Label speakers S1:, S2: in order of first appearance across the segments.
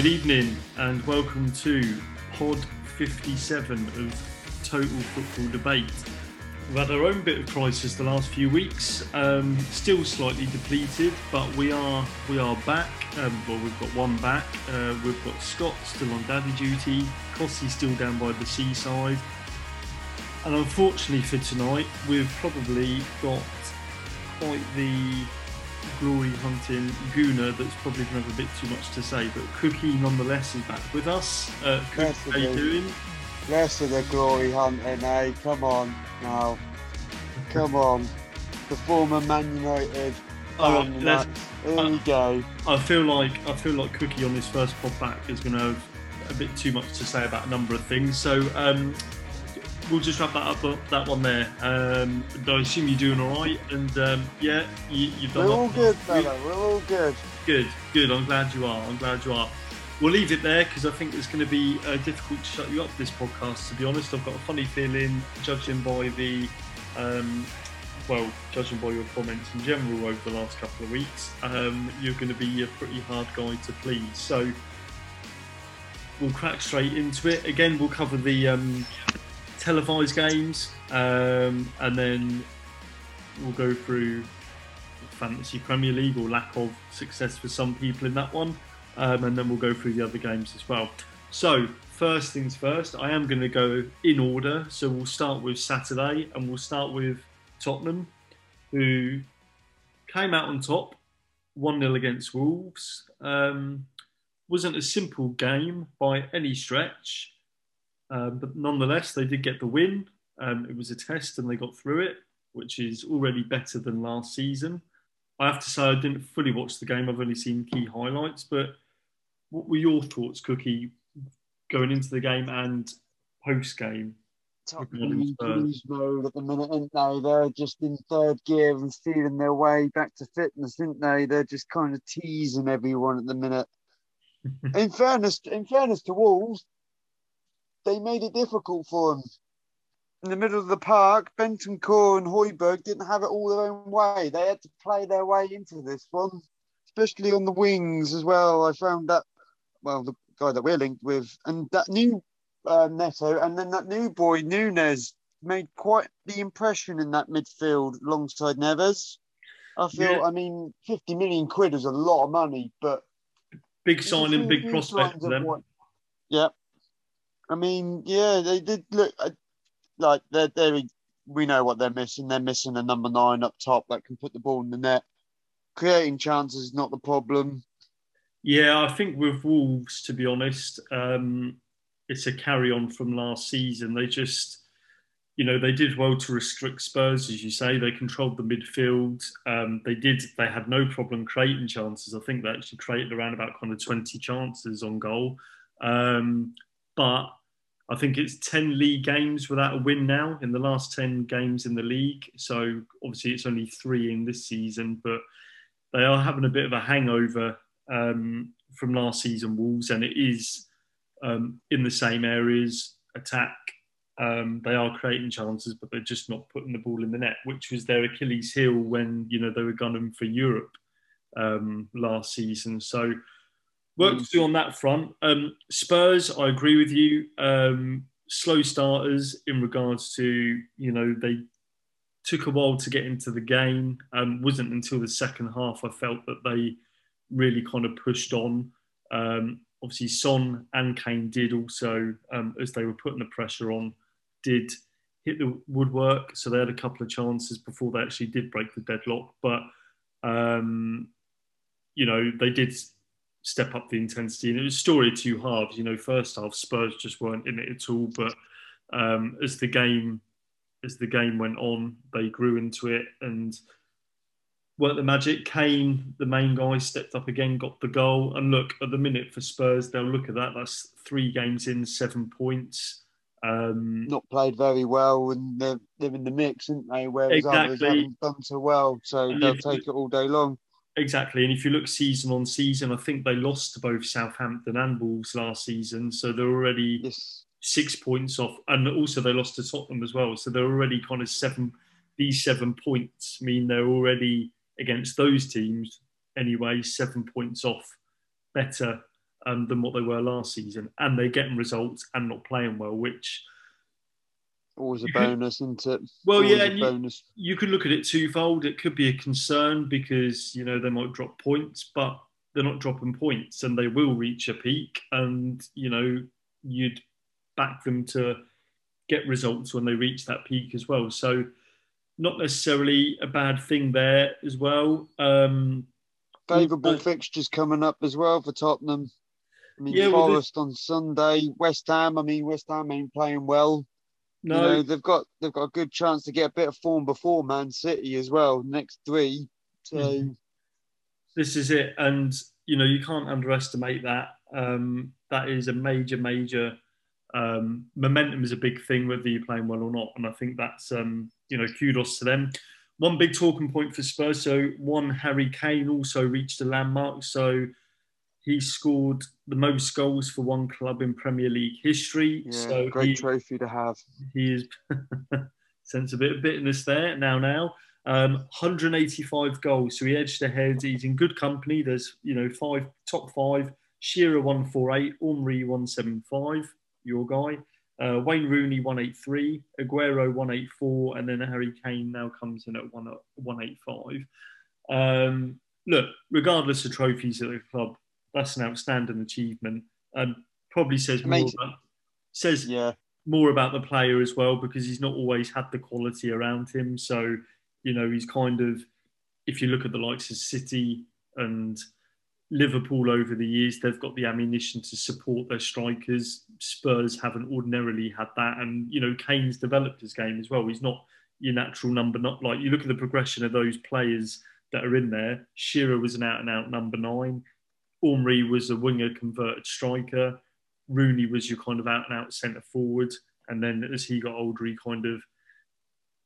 S1: Good evening and welcome to Pod 57 of Total Football Debate. We've had our own bit of crisis the last few weeks, um, still slightly depleted, but we are we are back. Um, well, we've got one back. Uh, we've got Scott still on daddy duty, Cossey still down by the seaside, and unfortunately for tonight, we've probably got quite the glory hunting gooner that's probably going to have a bit too much to say. But Cookie, nonetheless, is back with us. Uh, Cookie, how you doing?
S2: Rest of the glory hunting, eh? Come on now. Come on. The former Man United.
S1: Oh, let's-
S2: Here we go.
S1: I feel like I feel like Cookie on his first pod back is going to have a bit too much to say about a number of things. So um, we'll just wrap that up. uh, That one there. Um, I assume you're doing all right, and um, yeah, you, you've done.
S2: We're all good, fella. We're all good.
S1: Good, good. I'm glad you are. I'm glad you are. We'll leave it there because I think it's going to be uh, difficult to shut you up this podcast. To be honest, I've got a funny feeling, judging by the, um, well, judging by your comments in general over the last couple of weeks, um, you're going to be a pretty hard guy to please. So we'll crack straight into it. Again, we'll cover the um, televised games, um, and then we'll go through fantasy Premier League or lack of success for some people in that one, um, and then we'll go through the other games as well. So, first things first, I am going to go in order. So, we'll start with Saturday and we'll start with Tottenham, who came out on top 1 0 against Wolves. Um, wasn't a simple game by any stretch, um, but nonetheless, they did get the win. Um, it was a test and they got through it, which is already better than last season. I have to say, I didn't fully watch the game. I've only seen key highlights. But what were your thoughts, Cookie, going into the game and post game?
S2: Tottenham mode at the minute, aren't they? They're just in third gear and feeling their way back to fitness, aren't they? They're just kind of teasing everyone at the minute. in fairness, in fairness to Wolves, they made it difficult for them. In the middle of the park, Bentancur and Højbjerg didn't have it all their own way. They had to play their way into this one, especially on the wings as well. I found that, well, the guy that we're linked with, and that new uh, Neto, and then that new boy Nunes made quite the impression in that midfield alongside Neves. I feel,
S1: Yeah.
S2: I mean, 50 million quid is a lot of money, but
S1: Big signing, big prospect for them.
S2: what- Yeah. I mean, yeah, they did look like they're, they're, we know what they're missing. They're missing a number nine up top that can put the ball in the net. Creating chances is not the problem.
S1: Yeah, I think with Wolves, to be honest, um, it's a carry on from last season. They just, you know, they did well to restrict Spurs, as you say. They controlled the midfield. Um, they did. They had no problem creating chances. I think they actually created around about kind of twenty chances on goal. Um, but I think it's ten league games without a win now in the last ten games in the league. So obviously it's only three in this season, but they are having a bit of a hangover um, from last season Wolves, and it is um, in the same areas attack. Um, they are creating chances, but they're just not putting the ball in the net, which was their Achilles heel when you know they were gunning for Europe um, last season. So work to do on that front. Um, Spurs, I agree with you. Um, slow starters in regards to you know they took a while to get into the game. Um, wasn't until the second half I felt that they really kind of pushed on. Um, obviously, Son and Kane did also, um, as they were putting the pressure on, did hit the woodwork. So they had a couple of chances before they actually did break the deadlock. But, um, you know, they did step up the intensity. And it was story of two halves. You know, first half, Spurs just weren't in it at all. But um, as the game as the game went on, they grew into it and worked the magic. Kane, the main guy, stepped up again, got the goal. And look, at the minute for Spurs, they'll look at that. That's three games in, seven points. Um,
S2: Not played very well, and they're, they're in the mix, aren't they? Whereas others
S1: Exactly.
S2: haven't done so well, so they'll take it all day long.
S1: Exactly, and if you look season on season, I think they lost to both Southampton and Wolves last season, so they're already
S2: Yes,
S1: six points off, and also they lost to Tottenham as well, so they're already kind of seven. These seven points mean they're already against those teams anyway, seven points off better um, than what they were last season, and they're getting results and not playing well, which
S2: always a bonus, could, isn't it?
S1: Well, always yeah, you, you could look at it twofold. It could be a concern because you know they might drop points, but they're not dropping points, and they will reach a peak, and you know you'd back them to get results when they reach that peak as well. So not necessarily a bad thing there as well. Um,
S2: Favourable fixtures coming up as well for Tottenham. I mean, yeah, Forest well, on Sunday, West Ham. I mean, West Ham ain't playing well. No, you know, they've got they've got a good chance to get a bit of form before Man City as well. Next three, so mm-hmm.
S1: this is it, and you know you can't underestimate that. Um, that is a major, major um, momentum is a big thing whether you're playing well or not, and I think that's um, you know kudos to them. One big talking point for Spurs. So one Harry Kane also reached a landmark. So he scored the most goals for one club in Premier League history.
S2: Yeah,
S1: so
S2: great he, trophy to have.
S1: He is sense a bit of bitterness there now. Now, um, 185 goals, so he edged ahead. He's in good company. There's you know five top five. Shearer 148, Henry 175, your guy. Uh, Wayne Rooney 183, Aguero 184, and then Harry Kane now comes in at 1, 185. Um, look, regardless of trophies at the club, that's an outstanding achievement, and probably says more about, says yeah. more about the player as well because he's not always had the quality around him. So, you know, he's kind of, if you look at the likes of City and Liverpool over the years, they've got the ammunition to support their strikers. Spurs haven't ordinarily had that. And, you know, Kane's developed his game as well. He's not your natural number, not like you look at the progression of those players that are in there. Shearer was an out and out number nine. Henry was a winger converted striker. Rooney was your kind of out and out centre forward. And then as he got older, he kind of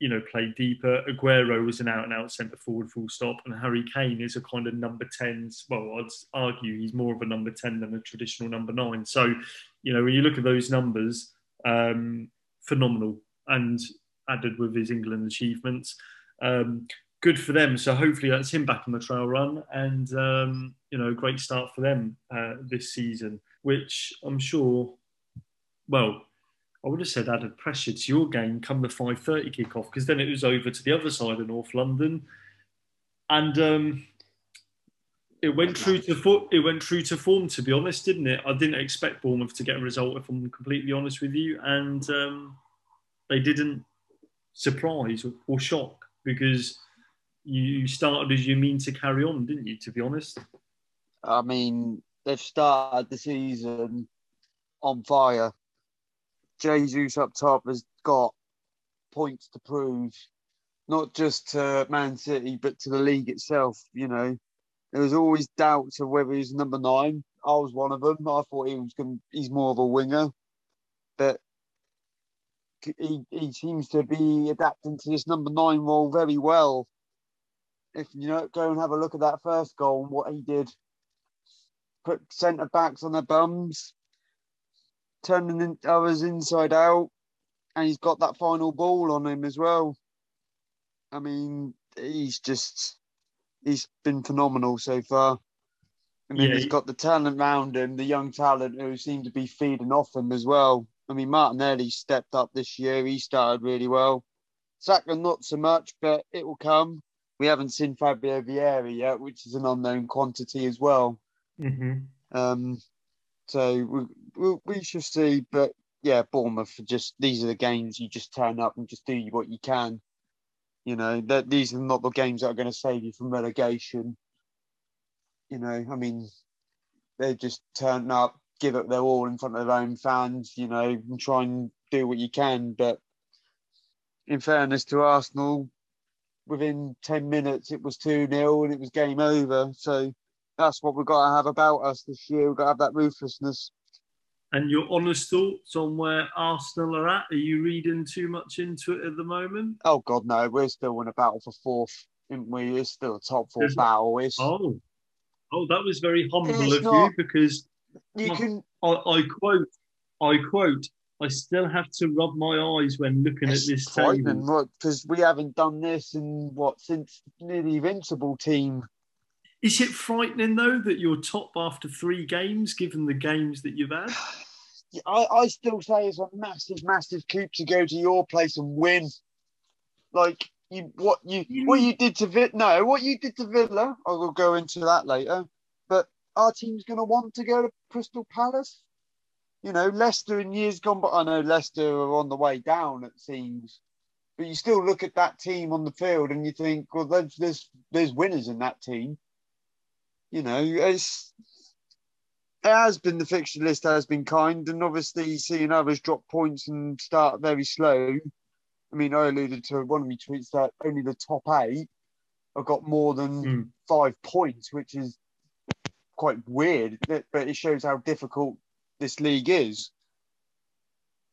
S1: you know, played deeper. Aguero was an out and out centre forward, full stop, and Harry Kane is a kind of number 10. Well, I'd argue he's more of a number 10 than a traditional number nine. So, you know, when you look at those numbers, um, phenomenal and added with his England achievements. Um, good for them. So hopefully that's him back on the trail run and, um, you know, great start for them uh, this season, which I'm sure, well, I would have said added pressure to your game come the 5.30 kickoff because then it was over to the other side of North London. And um, it went true to fo- it went true to form, to be honest, didn't it? I didn't expect Bournemouth to get a result, if I'm completely honest with you, and um, they didn't surprise or shock because you started as you mean to carry on, didn't you? To be honest,
S2: I mean they've started the season on fire. Jesus up top has got points to prove, not just to Man City, but to the league itself. You know, there was always doubts of whether he's number nine. I was one of them. I thought he was going. He's more of a winger, but he, he seems to be adapting to this number nine role very well. If you know, go and have a look at that first goal and what he did. Put centre backs on their bums, turning others inside out, and he's got that final ball on him as well. I mean, he's just he's been phenomenal so far. I mean, yeah. he's got the talent around him, the young talent who seem to be feeding off him as well. I mean, Martinelli stepped up this year. He started really well. Saka not so much, but it will come. We haven't seen Fabio Vieira yet, which is an unknown quantity as well.
S1: Mm-hmm.
S2: Um, so we, we, shall see. But yeah, Bournemouth just these are the games you just turn up and just do what you can. You know that these are not the games that are going to save you from relegation. You know, I mean, they just turn up, give up their all in front of their own fans. You know, and try and do what you can. But in fairness to Arsenal, within ten minutes it was two 0 and it was game over. So that's what we've got to have about us this year. We've got to have that ruthlessness.
S1: And your honest thoughts on where Arsenal are at? Are you reading too much into it at the moment?
S2: Oh God, no. We're still in a battle for fourth, aren't we? It's still a top 4 There's battle. It's...
S1: Oh, oh, that was very humble it's of not... you because
S2: you my, can.
S1: I, I, quote, I quote. I still have to rub my eyes when looking it's at this table
S2: because we haven't done this in what since nearly invincible team
S1: Is it frightening though that you're top after three games, given the games that you've had?
S2: I, I still say it's a massive, massive coup to go to your place and win. Like you, what you, what you did to Villa. No, what you did to Villa. I will go into that later. But our team's going to want to go to Crystal Palace. You know, Leicester in years gone, but I know Leicester are on the way down. It seems, but you still look at that team on the field and you think, well, there's there's, there's winners in that team. You know, it's it has been the fixture list has been kind, and obviously seeing others drop points and start very slow. I mean, I alluded to one of my tweets that only the top eight have got more than mm. five points, which is quite weird, but it shows how difficult this league is.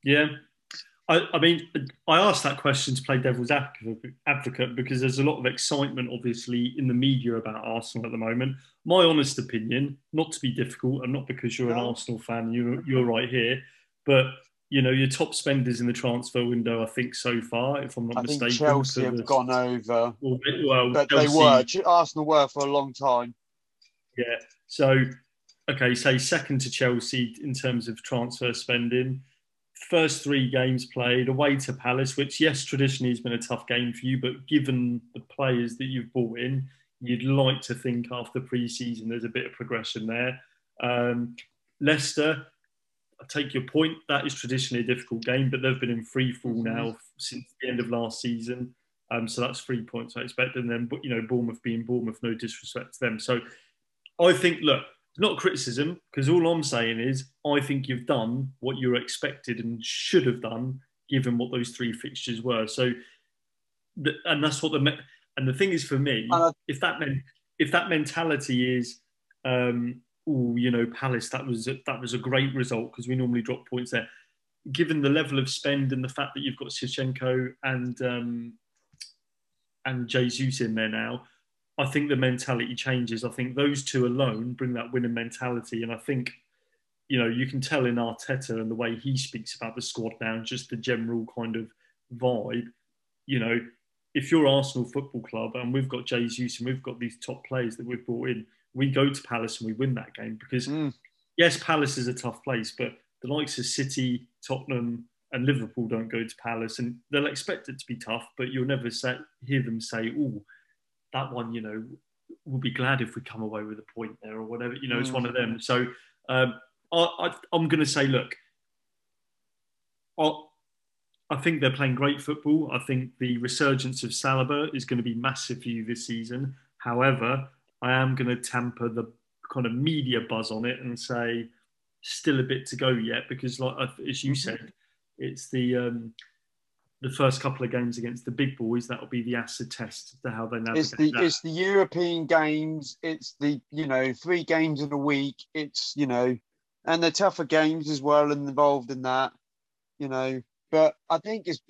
S1: Yeah. I, I mean, I asked that question to play devil's advocate because there's a lot of excitement, obviously, in the media about Arsenal at the moment. My honest opinion, not to be difficult, and not because you're an Arsenal fan, you're, you're right here, but you know, your top spenders in the transfer window, I think, so far, if I'm not
S2: I
S1: mistaken.
S2: Think Chelsea have the, gone over. Well, well but Chelsea, they were. Arsenal were for a long time.
S1: Yeah. So, okay, say second to Chelsea in terms of transfer spending. First three games played away to Palace, which, yes, traditionally has been a tough game for you, but given the players that you've bought in, you'd like to think after pre season there's a bit of progression there. Um, Leicester, I take your point. That is traditionally a difficult game, but they've been in free fall mm-hmm. now since the end of last season. Um, so that's three points I expect. And then, you know, Bournemouth being Bournemouth, no disrespect to them. So I think, look, not criticism, because all I'm saying is I think you've done what you were expected and should have done, given what those three fixtures were. So, and that's what the and the thing is for me, if that meant if that mentality is um, oh, you know, Palace, that was a, that was a great result because we normally drop points there. Given the level of spend and the fact that you've got Zinchenko and um, and Jesus in there now, I think the mentality changes. I think those two alone bring that winning mentality, and I think you know you can tell in Arteta and the way he speaks about the squad now, and just the general kind of vibe. You know, if you're Arsenal Football Club and we've got Jesus and we've got these top players that we've brought in, we go to Palace and we win that game because mm. yes, Palace is a tough place, but the likes of City, Tottenham, and Liverpool don't go to Palace, and they'll expect it to be tough, but you'll never say, hear them say, "Oh, that one," you know, we'll be glad if we come away with a point there or whatever. You know, mm. it's one of them. Mm. So um, I, am going to say, look, I, I think they're playing great football. I think the resurgence of Saliba is going to be massive for you this season. However, I am going to tamper the kind of media buzz on it and say still a bit to go yet because, like as you mm-hmm. said, it's the um, the first couple of games against the big boys that will be the acid test to how they navigate.
S2: It's the
S1: that.
S2: it's the European games. It's the you know three games in a week. It's you know, and the tougher games as well involved in that. You know, but I think it's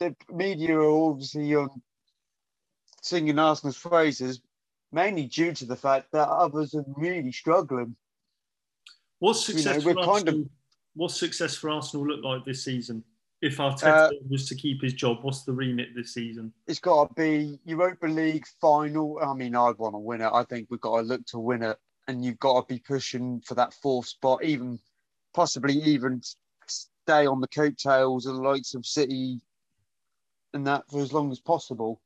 S2: the media are obviously um, singing Arsenal's phrases, mainly due to the fact that others are really struggling.
S1: What's success you know, for Arsenal? Of, what's success for Arsenal look like this season? If Arteta uh, was to keep his job, what's the remit this season?
S2: It's got to be Europa League final. I mean, I'd want to win it. I think we've got to look to win it, and you've got to be pushing for that fourth spot, even possibly even stay on the coattails of the likes of City and that for as long as possible.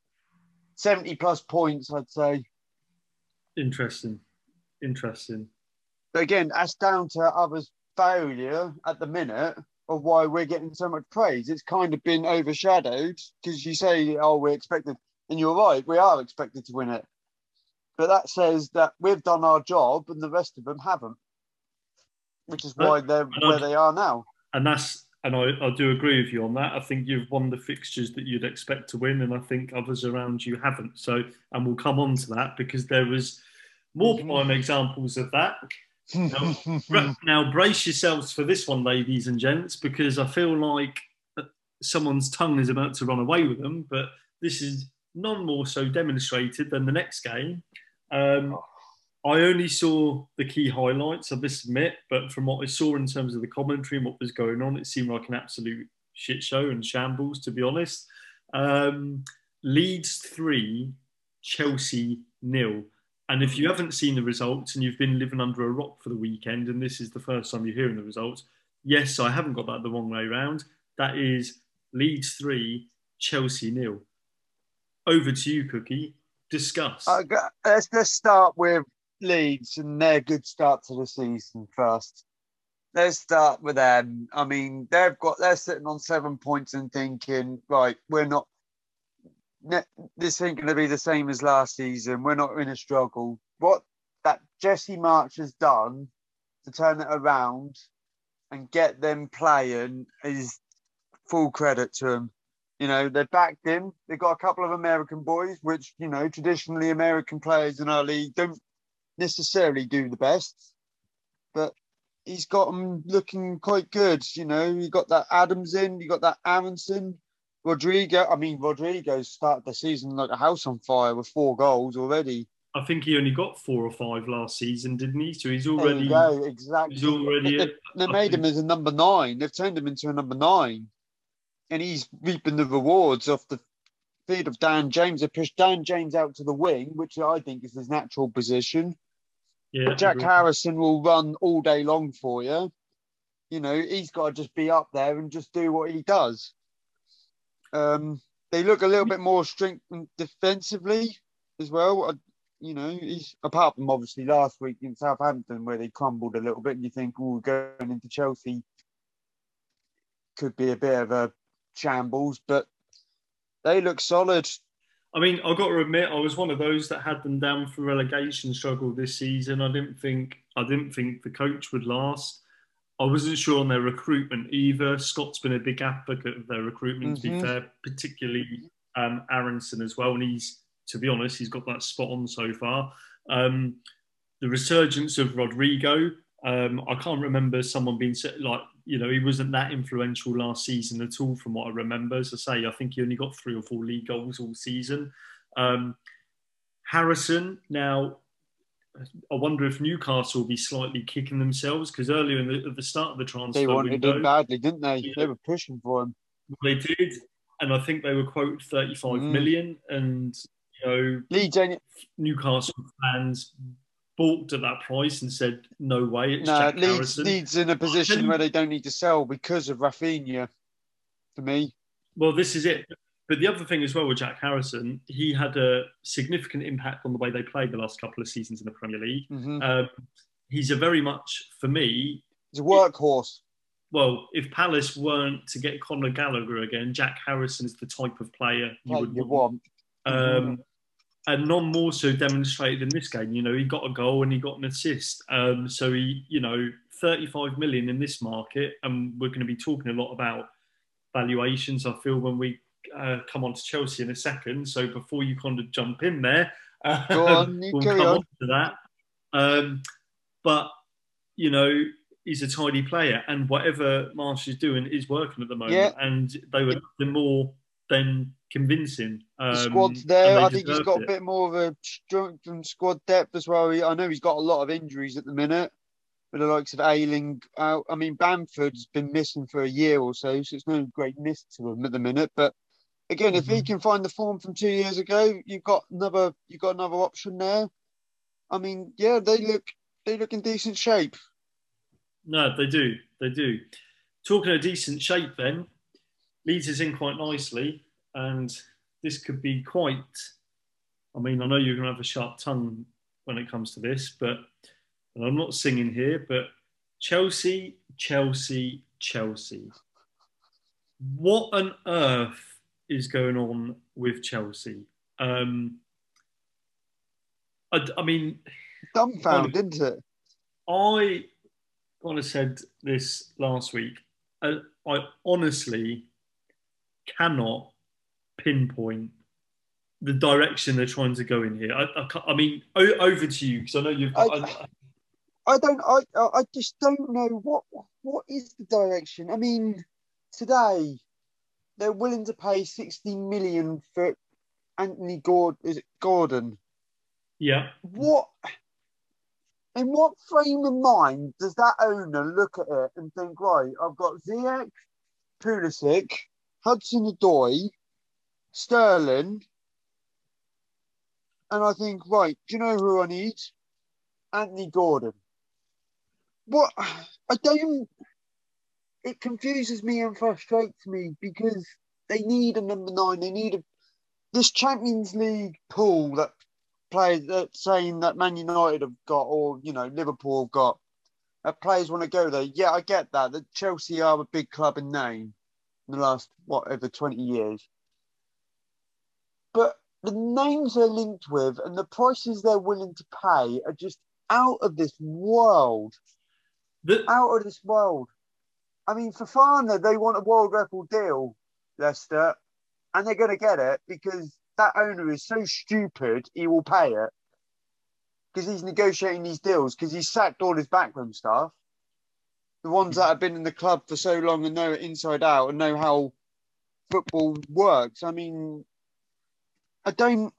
S2: 70 plus points, I'd say.
S1: Interesting. Interesting.
S2: But again, that's down to others' failure at the minute of why we're getting so much praise. It's kind of been overshadowed because you say, oh, we're expected, and you're right, we are expected to win it. But that says that we've done our job and the rest of them haven't, which is why they're where they are now.
S1: And that's and I, I, do agree with you on that. I think you've won the fixtures that you'd expect to win, and I think others around you haven't. So, and we'll come on to that because there was more mm-hmm. prime examples of that. Now, now, brace yourselves for this one, ladies and gents, because I feel like someone's tongue is about to run away with them. But this is none more so demonstrated than the next game. Um. I only saw the key highlights, I must admit, but from what I saw in terms of the commentary and what was going on, it seemed like an absolute shit show and shambles, to be honest. Um, Leeds three, Chelsea nil. And if you haven't seen the results and you've been living under a rock for the weekend, and this is the first time you're hearing the results, yes, I haven't got that the wrong way round. That is Leeds three, Chelsea nil. Over to you, Cookie. Discuss.
S2: Uh, let's let's start with Leeds and their good start to the season first. Let's start with them. I mean, they've got they're sitting on seven points and thinking, right, we're not this ain't going to be the same as last season. We're not in a struggle. What that Jesse Marsch has done to turn it around and get them playing is full credit to him. You know, they backed him. They've got a couple of American boys, which, you know, traditionally American players in our league don't necessarily do the best. But he's got them looking quite good. You know, you got that Adams in, you got that Aaronson. Rodrigo, I mean, Rodrigo started the season like a house on fire with four goals already.
S1: I think he only got four or five last season, didn't he? So he's already
S2: go, exactly.
S1: He's already.
S2: They, they made him as a number nine. They've turned him into a number nine, and he's reaping the rewards off the feed of Dan James. They pushed Dan James out to the wing, which I think is his natural position. Yeah, Jack Harrison will run all day long for you. You know, he's got to just be up there and just do what he does. Um, they look a little bit more strengthened defensively as well. You know, apart from obviously last week in Southampton where they crumbled a little bit, and you think, oh, going into Chelsea could be a bit of a shambles, but they look solid.
S1: I mean, I've got to admit, I was one of those that had them down for relegation struggle this season. I didn't think I didn't think the coach would last. I wasn't sure on their recruitment either. Scott's been a big advocate of their recruitment, mm-hmm. to be mm-hmm. fair, particularly um, Aaronson as well. And he's, to be honest, he's got that spot on so far. Um, the resurgence of Rodrigo, um, I can't remember someone being like, you know, he wasn't that influential last season at all, from what I remember. As I say, I think he only got three or four league goals all season. Um, Harrison, now I wonder if Newcastle will be slightly kicking themselves because earlier in the, at the start of the transfer
S2: they wanted
S1: window,
S2: him badly, didn't they? Yeah, they were pushing for him.
S1: They did, and I think they were quoted thirty-five mm. million. And you know,
S2: Leeds,
S1: Newcastle fans balked at that price and said, "No way." It's
S2: no, Jack Leeds, Leeds in a position where they don't need to sell because of Raphinha. For me,
S1: well, this is it. But the other thing as well with Jack Harrison, he had a significant impact on the way they played the last couple of seasons in the Premier League. Mm-hmm. Um, he's a very much, for me,
S2: he's a workhorse.
S1: Well, if Palace weren't to get Conor Gallagher again, Jack Harrison is the type of player you would
S2: you want.
S1: Um, mm-hmm. And none more so demonstrated in this game. You know, he got a goal and he got an assist. Um, so he, you know, 35 million in this market, and we're going to be talking a lot about valuations. I feel when we uh, come on to Chelsea in a second. So before you kind of jump in there, uh, on, we'll come on. on. to that. Um, but you know, he's a tidy player, and whatever Marsch is doing is working at the moment. Yeah. And they were nothing more than convincing.
S2: Um, the squad's there. I think he's got it. a bit more of a strength and squad depth as well. I know he's got a lot of injuries at the minute. With the likes of Ayling out. I mean, Bamford's been missing for a year or so, so it's no great miss to him at the minute. But again, if he mm-hmm. can find the form from two years ago, you've got another you've got another option there. I mean, yeah, they look they look in decent shape.
S1: No, they do, they do. Talking of decent shape, then leads us in quite nicely, and this could be quite. I mean, I know you're going to have a sharp tongue when it comes to this, but and I'm not singing here, but Chelsea, Chelsea, Chelsea. What on earth is going on with Chelsea. Um, I, I mean,
S2: dumbfounded, kind of, isn't it?
S1: I kind of said this last week. I, I honestly cannot pinpoint the direction they're trying to go in here. I, I, I mean, over to you because I know you've. I,
S2: I, don't. I I just don't know what what is the direction. I mean, today they're willing to pay 60 million for Anthony Gordon. Is it Gordon?
S1: Yeah.
S2: What? In what frame of mind does that owner look at it and think, right, I've got Ziyech, Pulisic, Hudson Odoi, Sterling, and I think, right, do you know who I need? Anthony Gordon. What I don't it confuses me and frustrates me because they need a number nine. They need a this Champions League pool that players that saying that Man United have got or you know Liverpool have got that players want to go there. Yeah, I get that. That Chelsea are a big club in name in the last what over 20 years. But the names they're linked with and the prices they're willing to pay are just out of this world. The- out of this world. I mean, Fofana, they want a world record deal, Leicester, and they're going to get it because that owner is so stupid, he will pay it because he's negotiating these deals because he's sacked all his backroom staff. The ones that have been in the club for so long and know it inside out and know how football works. I mean, I don't.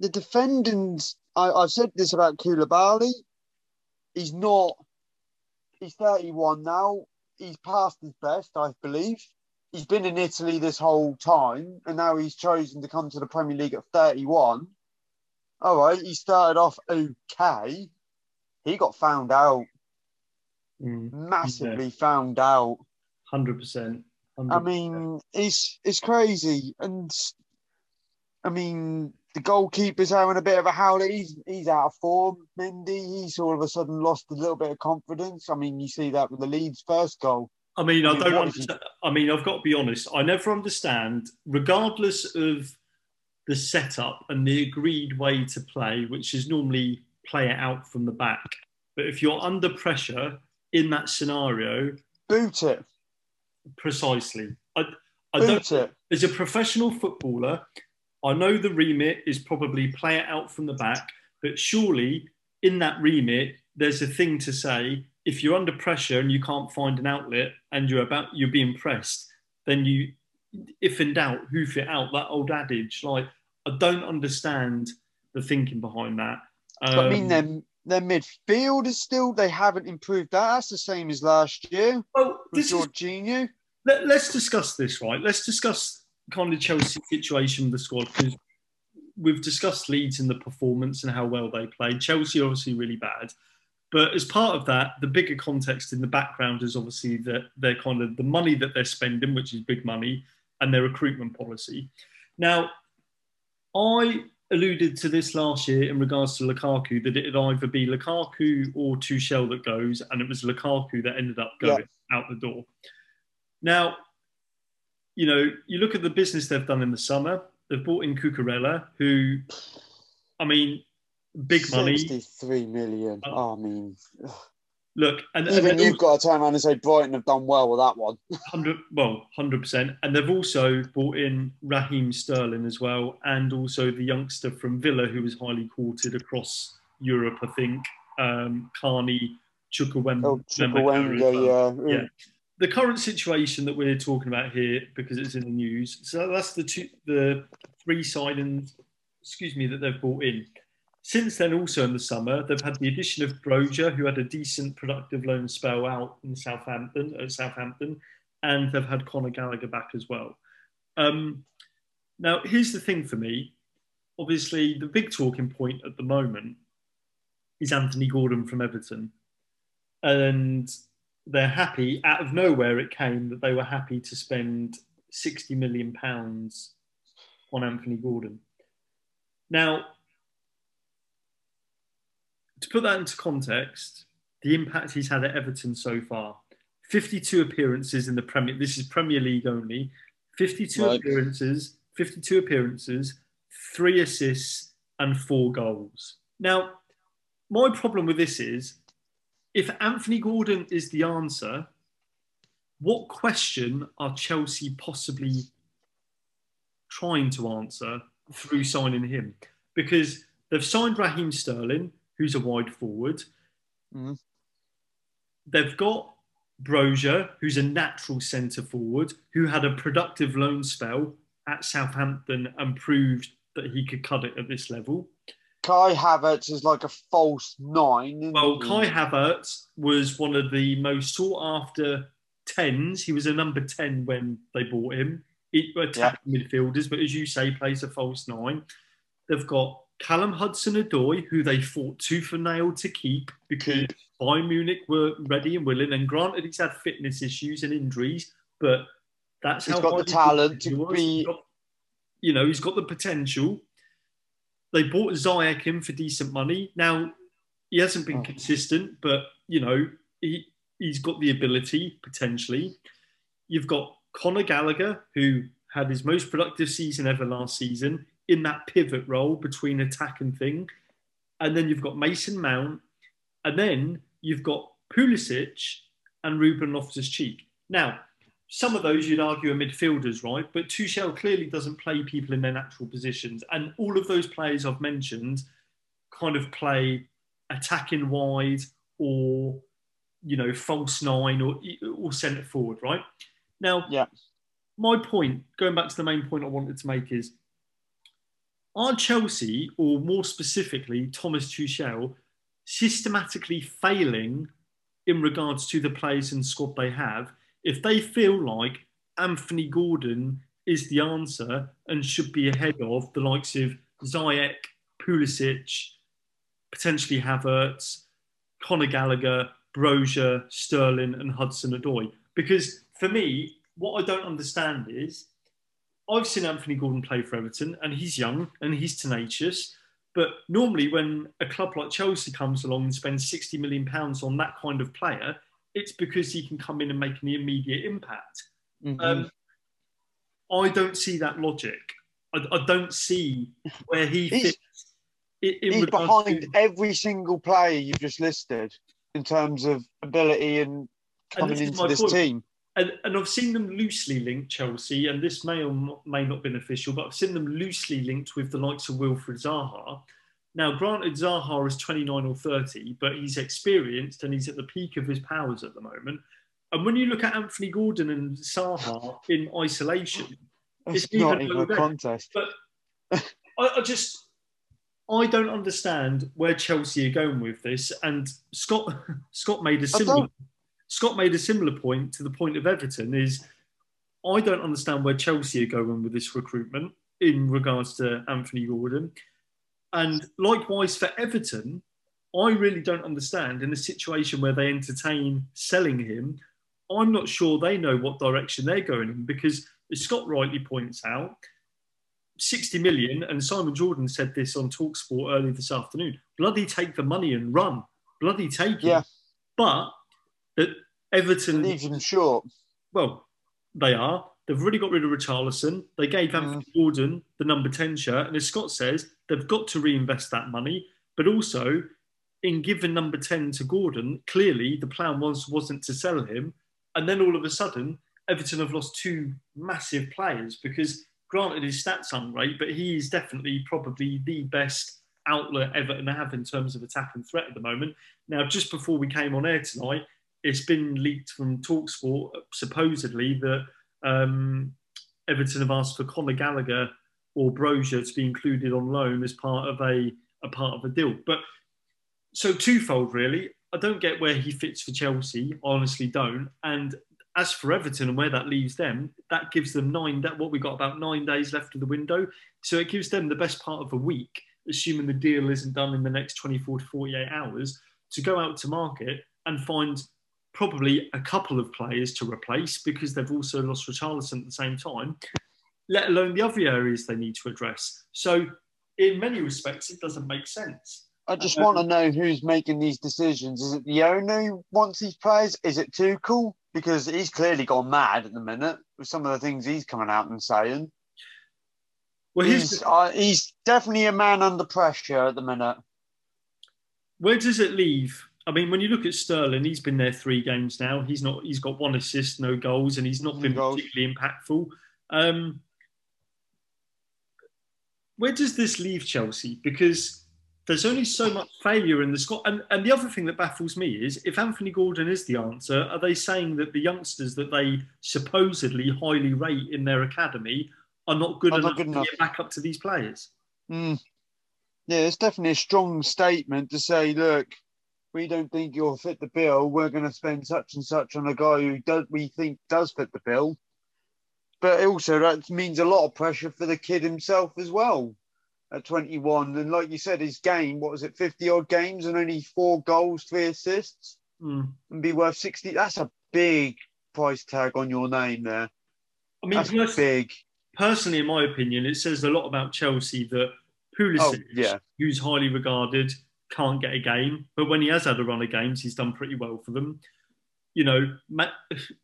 S2: The defendants. I, I've said this about Koulibaly. He's not. He's 31 now. He's past his best, I believe. He's been in Italy this whole time, and now he's chosen to come to the Premier League at 31. All right, he started off okay. He got found out, mm, massively yeah. found out.
S1: Hundred percent.
S2: I mean, it's it's crazy, and I mean, the goalkeeper's having a bit of a howler. He's he's out of form. Mendy, he's all of a sudden lost a little bit of confidence. I mean, you see that with the Leeds first goal.
S1: I mean, I, I don't understand. I mean, I've got to be honest. I never understand, regardless of the setup and the agreed way to play, which is normally play it out from the back. But if you're under pressure in that scenario,
S2: boot it.
S1: Precisely. I, I boot don't. It. As a professional footballer, I know the remit is probably play it out from the back, but surely in that remit, there's a thing to say. If you're under pressure and you can't find an outlet and you're about you're being pressed, then you, if in doubt, hoof it out. That old adage. Like I don't understand the thinking behind that.
S2: Um, I mean, um, their their midfield is still they haven't improved. That that's the same as last year. Well, this Jorginho.
S1: Is, let, let's discuss this, right? Let's discuss kind of Chelsea situation with the squad because we've discussed Leeds and the performance and how well they played. Chelsea obviously really bad. But as part of that, the bigger context in the background is obviously that they're kind of the money that they're spending, which is big money, and their recruitment policy. Now, I alluded to this last year in regards to Lukaku that it'd either be Lukaku or Tuchel that goes, and it was Lukaku that ended up going yeah. out the door. Now, you know, you look at the business they've done in the summer. They've bought in Cucurella, who, I mean, big money.
S2: Sixty-three million. Uh, oh, I mean,
S1: look,
S2: and even and you've got to turn around and say Brighton have done well with that one.
S1: Hundred, well, hundred percent. And they've also bought in Raheem Sterling as well, and also the youngster from Villa who was highly courted across Europe. I think um, Carney Chukwuemeka. Oh, Chukwuemeka, yeah. yeah the current situation that we're talking about here, because it's in the news, so that's the two, the three signings, excuse me, that they've brought in. Since then, also in the summer, they've had the addition of Broja, who had a decent, productive loan spell out in Southampton, at Southampton, and they've had Conor Gallagher back as well. Um, now, here's the thing for me. Obviously, the big talking point at the moment is Anthony Gordon from Everton. And they're happy out of nowhere it came that they were happy to spend 60 million pounds on Anthony Gordon. Now, to put that into context, the impact he's had at Everton so far 52 appearances in the Premier this is Premier League only 52 right. appearances 52 appearances 3 assists and 4 goals. Now, my problem with this is if Anthony Gordon is the answer, what question are Chelsea possibly trying to answer through signing him? Because they've signed Raheem Sterling, who's a wide forward. Mm. They've got Broja, who's a natural centre forward, who had a productive loan spell at Southampton and proved that he could cut it at this level.
S2: Kai Havertz is like a false nine.
S1: Well, he? Kai Havertz was one of the most sought after tens. He was a number 10 when they bought him. It attacked yeah. midfielders, but as you say, plays a false nine. They've got Callum Hudson-Odoi, who they fought tooth and nail to keep because Bayern Munich were ready and willing. And granted, he's had fitness issues and injuries, but that's
S2: he's
S1: how
S2: got the talent to be.
S1: Got- you know, he's got the potential. They bought Ziyech in for decent money. Now he hasn't been
S2: Oh.
S1: consistent, but you know he he's got the ability potentially. You've got Conor Gallagher, who had his most productive season ever last season in that pivot role between attack and thing, and then you've got Mason Mount, and then you've got Pulisic and Ruben Loftus Cheek. Now, some of those you'd argue are midfielders, right? But Tuchel clearly doesn't play people in their natural positions. And all of those players I've mentioned kind of play attacking wide or, you know, false nine or, or centre forward, right? Now,
S2: Yeah.
S1: my point, going back to the main point I wanted to make is are Chelsea, or more specifically, Thomas Tuchel, systematically failing in regards to the players and squad they have if they feel like Anthony Gordon is the answer and should be ahead of the likes of Ziyech, Pulisic, potentially Havertz, Conor Gallagher, Broja, Sterling, and Hudson Odoi. Because for me, what I don't understand is I've seen Anthony Gordon play for Everton, and he's young and he's tenacious. But normally, when a club like Chelsea comes along and spends sixty million pounds on that kind of player, it's because he can come in and make an immediate impact.
S2: Mhm.
S1: Um, I don't see that logic. I, I don't see where he fits. in- in
S2: He's behind
S1: to-
S2: every single player you've just listed in terms of ability and coming
S1: this
S2: into this
S1: point.
S2: team.
S1: and, and I've seen them loosely linked Chelsea, and this may or may not been official, but I've seen them loosely linked with the likes of Wilfred Zaha. Now, granted, Zaha is 29 or 30, but he's experienced and he's at the peak of his powers at the moment. And when you look at Anthony Gordon and Zaha in isolation,
S2: It's,
S1: It's
S2: not
S1: even
S2: a contest.
S1: but I, I just I don't understand where Chelsea are going with this. And Scott Scott made a similar Scott made a similar point to the point of Everton is I don't understand where Chelsea are going with this recruitment in regards to Anthony Gordon. And likewise for Everton, I really don't understand in a situation where they entertain selling him. I'm not sure they know what direction they're going in because, as Scott rightly points out, 60 million, and Simon Jordan said this on Talksport early this afternoon bloody take the money and run. Bloody take it.
S2: Yeah.
S1: But that Everton
S2: Leaves him short.
S1: well, they are. They've already got rid of Richarlison. They gave
S2: Mm.
S1: Anthony Gordon the number 10 shirt. And as Scott says, they've got to reinvest that money. But also, in giving number 10 to Gordon, clearly the plan was, wasn't to sell him. And then all of a sudden, Everton have lost two massive players because, granted, his stats aren't great, but he is definitely probably the best outlet Everton have in terms of attack and threat at the moment. Now, just before we came on air tonight, it's been leaked from Talksport supposedly that um, Everton have asked for Conor Gallagher or Broja to be included on loan as part of a, a part of a deal. But so twofold really. I don't get where he fits for Chelsea. Honestly don't. And as for Everton and where that leaves them, that gives them nine. That what we got about nine days left of the window. So it gives them the best part of a week, assuming the deal isn't done in the next 24 to 48 hours, to go out to market and find probably a couple of players to replace because they've also lost Richarlison at the same time, let alone the other areas they need to address. So, in many respects, it doesn't make sense.
S2: I just
S1: Um,
S2: want to know who's making these decisions. Is it the owner who wants these players? Is it Tuchel? Because he's clearly gone mad at the minute with some of the things he's coming out and saying.
S1: Well,
S2: He's, uh, he's definitely a man under pressure at the minute.
S1: where does it leave? I mean, when you look at Sterling, he's been there three games now. He's not. He's got one assist, no goals, and he's not been
S2: goals.
S1: particularly impactful. Um, where does this leave Chelsea? Because there's only so much failure in the squad. And, and the other thing that baffles me is if Anthony Gordon is the answer, are they saying that the youngsters that they supposedly highly rate in their academy are not good enough
S2: not good
S1: to get back up to these players?
S2: Mm. Yeah, it's definitely a strong statement to say, look, we don't think you'll fit the bill. We're going to spend such and such on a guy who does we think does fit the bill. But also that means a lot of pressure for the kid himself as well. at 21. And like you said, his game, what was it, 50 odd games and only four goals, three assists,
S1: mm.
S2: and be worth 60. That's a big price tag on your name there.
S1: I mean,
S2: That's big.
S1: Personally, in my opinion, it says a lot about Chelsea that Pulisic, oh, yeah. who's highly regarded, can't get a game. But when he has had a run of games, he's done pretty well for them. You know,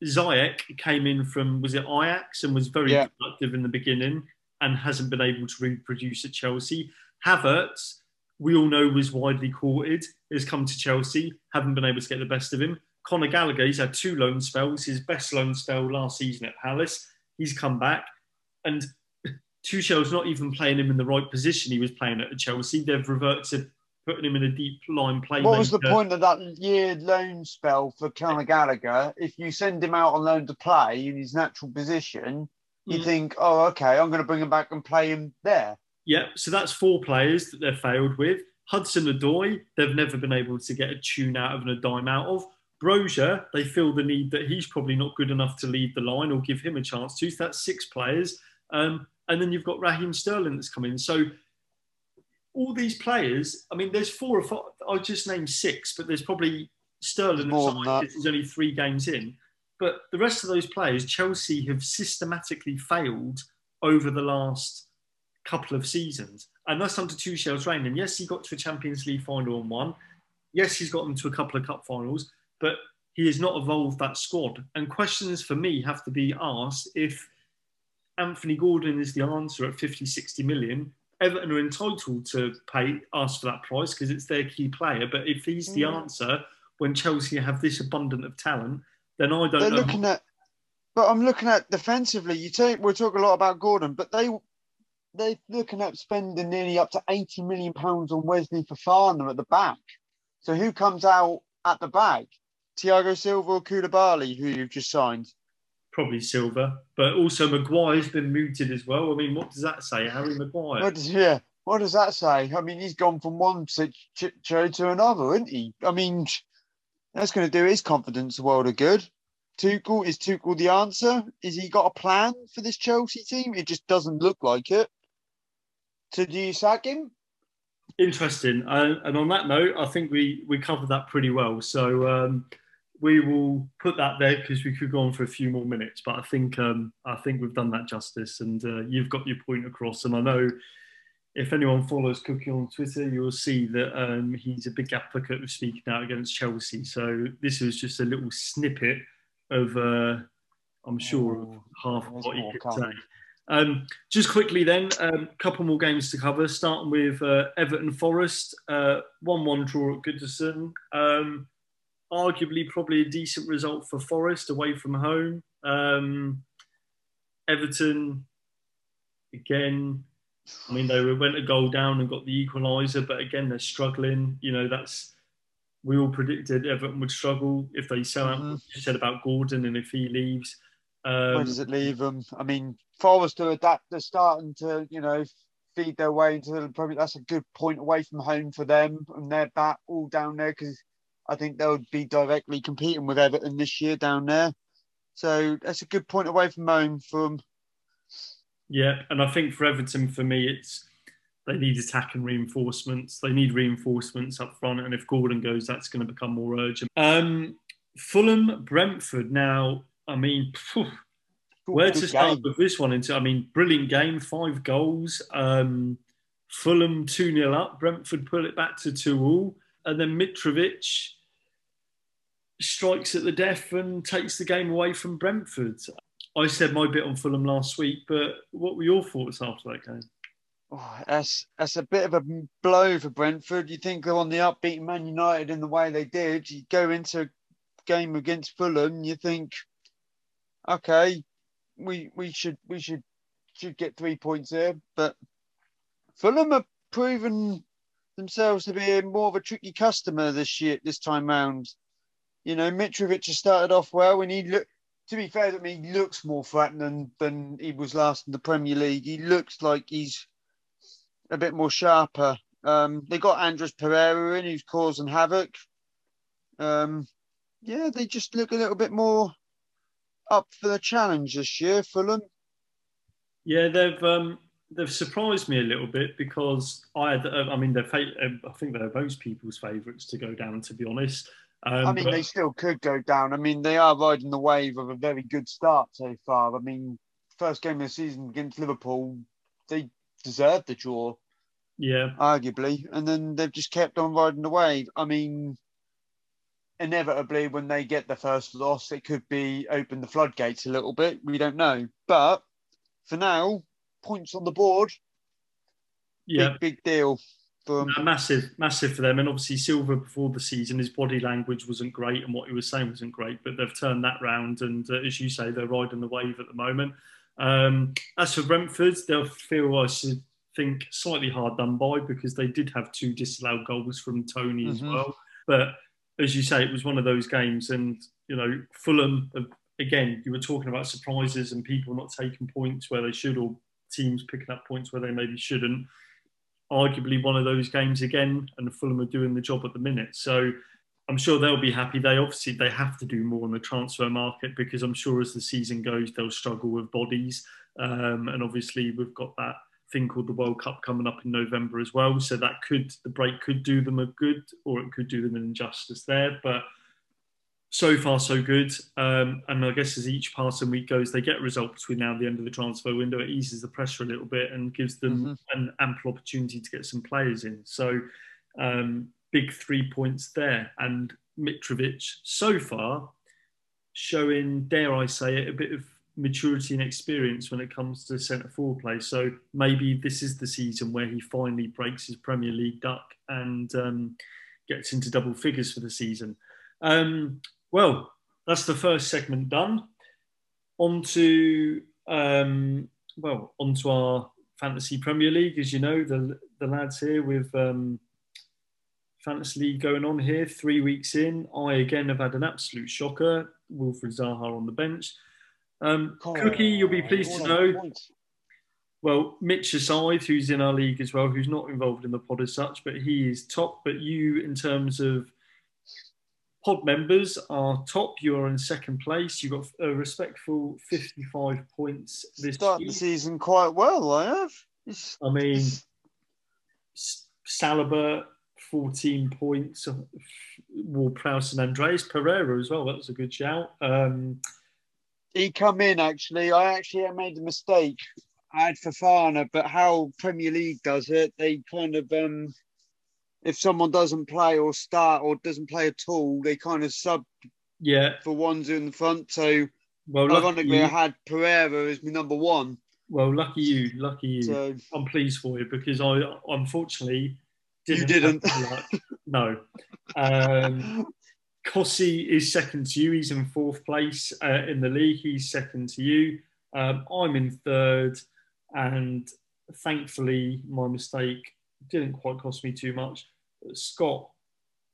S1: Ziyech came in from, was it Ajax, and was very yeah. productive in the beginning and hasn't been able to reproduce at Chelsea. Havertz, we all know was widely courted, has come to Chelsea, haven't been able to get the best of him. Conor Gallagher, he's had two loan spells. His best loan spell last season at Palace. He's come back. And Tuchel's not even playing him in the right position he was playing at Chelsea. They've reverted to putting him in a deep line play.
S2: What was the point of that year loan spell for Conor Gallagher? If you send him out on loan to play in his natural position, you mm. think, oh, okay, I'm going to bring him back and play him there.
S1: Yeah, so that's four players that they've failed with. Hudson Odoi, they've never been able to get a tune out of and a dime out of. Broja, they feel the need that he's probably not good enough to lead the line or give him a chance to. So that's six players. Um, and then you've got Raheem Sterling that's come in. So all these players, I mean, there's four or five, I'll just name six, but there's probably Sterling aside, this is only three games in. But the rest of those players, Chelsea have systematically failed over the last couple of seasons. And that's under Tuchel's reign. And yes, he got to a Champions League final and won. Yes, he's got them to a couple of cup finals, but he has not evolved that squad. And questions for me have to be asked if Anthony Gordon is the answer at 50, 60 million. Everton are entitled to pay ask for that price because it's their key player. But if he's the mm. answer when Chelsea have this abundant of talent, then I don't
S2: They're
S1: know.
S2: looking at, but I'm looking at defensively. You take we're talking a lot about Gordon, but they they're looking at spending nearly up to 80 million pounds on Wesley Fofana at the back. So who comes out at the back? Thiago Silva or Koulibaly, who you've just signed?
S1: Probably Silva, but also Maguire's been mooted as well. I mean, what does that say, Harry Maguire?
S2: What does, yeah, what does that say? I mean, he's gone from one situation to another, isn't he? I mean, that's going to do his confidence a world of good. Tuchel is Tuchel the answer? Is he got a plan for this Chelsea team? It just doesn't look like it. So do you sack him?
S1: Interesting. Uh, and on that note, I think we we covered that pretty well. So um, we will put that there because we could go on for a few more minutes. But I think um, I think we've done that justice, and uh, you've got your point across. And I know if anyone follows Cookie on Twitter, you'll see that um, he's a big advocate of speaking out against Chelsea. So this was just a little snippet of, uh, I'm sure, oh, half of what he could say. Um, just quickly then, a um, couple more games to cover, starting with uh, Everton Forest, 1 uh, 1 draw at Goodison. Um, arguably, probably a decent result for Forest away from home. Um, Everton, again, I mean, they went a goal down and got the equaliser, but again, they're struggling. You know, that's we all predicted Everton would struggle if they sell out. Mm-hmm. You said about Gordon and if he leaves.
S2: Um, Where does it leave them? I mean, Forest to adapt, they're starting to, you know, feed their way into the Premier. That's a good point away from home for them, and they're back all down there because I think they'll be directly competing with Everton this year down there. So that's a good point away from home from
S1: yeah, and I think for Everton, for me, it's they need attack and reinforcements. They need reinforcements up front, and if Gordon goes, that's going to become more urgent. Um, Fulham, Brentford. Now, I mean, phew, where to start game. with this one? Into, I mean, brilliant game, five goals. Um, Fulham two 0 up. Brentford pull it back to two all, and then Mitrovic strikes at the death and takes the game away from Brentford. I said my bit on Fulham last week, but what were your thoughts after that game?
S2: Oh, that's that's a bit of a blow for Brentford. You think they're on the upbeat Man United in the way they did. You go into a game against Fulham, you think, okay, we we should we should should get three points here. But Fulham have proven themselves to be more of a tricky customer this year this time round. You know, Mitrovic has started off well when he looked to be fair to me, he looks more threatening than he was last in the Premier League. He looks like he's a bit more sharper. Um, they got Andreas Pereira in, who's causing havoc. Um, yeah, they just look a little bit more up for the challenge this year, Fulham.
S1: Yeah, they've um, they've surprised me a little bit because I had, I mean, they're, I think they're most people's favourites to go down, to be honest.
S2: Um, I mean, but... they still could go down. I mean, they are riding the wave of a very good start so far. I mean, first game of the season against Liverpool, they deserved the draw.
S1: Yeah.
S2: Arguably. And then they've just kept on riding the wave. I mean, inevitably, when they get the first loss, it could be open the floodgates a little bit. We don't know. But for now, points on the board.
S1: Yeah.
S2: Big, big deal.
S1: No, massive, massive for them. And obviously, Silva before the season, his body language wasn't great, and what he was saying wasn't great. But they've turned that round, and uh, as you say, they're riding the wave at the moment. Um, as for Brentford, they'll feel I should think slightly hard done by because they did have two disallowed goals from Tony mm-hmm. as well. But as you say, it was one of those games, and you know, Fulham again. You were talking about surprises and people not taking points where they should, or teams picking up points where they maybe shouldn't arguably one of those games again, and Fulham are doing the job at the minute. So I'm sure they'll be happy. They obviously they have to do more on the transfer market because I'm sure as the season goes they'll struggle with bodies, um, and obviously we've got that thing called the World Cup coming up in November as well. So that could the break could do them a good or it could do them an injustice there, but so far so good. Um, and I guess as each passing week goes, they get results between now and the end of the transfer window. It eases the pressure a little bit and gives them mm-hmm. an ample opportunity to get some players in. So um, big three points there. And Mitrovic so far showing, dare I say it, a bit of maturity and experience when it comes to centre forward play. So maybe this is the season where he finally breaks his Premier League duck and um, gets into double figures for the season. Um, well, that's the first segment done. On to um, well, onto our fantasy Premier League. As you know, the the lads here with um, fantasy league going on here, three weeks in. I again have had an absolute shocker. Wilfried Zaha on the bench. Um, oh, Cookie, you'll be pleased to know. Well, Mitch aside, who's in our league as well, who's not involved in the pod as such, but he is top. But you, in terms of pod members are top. You are in second place. You got a respectful 55 points this
S2: Starting the season quite well, I have.
S1: I mean, Saliba, 14 points. Ward Prowse and Andreas Pereira as well. That was a good shout. Um,
S2: he come in actually. I actually made a mistake. I had Fofana, but how Premier League does it, they kind of um, if someone doesn't play or start or doesn't play at all, they kind of sub
S1: yeah
S2: for ones in the front. So well, ironically, I had Pereira as my number one.
S1: Well, lucky you, lucky you. So, I'm pleased for you because I unfortunately
S2: didn't. You didn't.
S1: no. Um, Kossi is second to you. He's in fourth place uh, in the league. He's second to you. Um, I'm in third, and thankfully, my mistake didn't quite cost me too much. Scott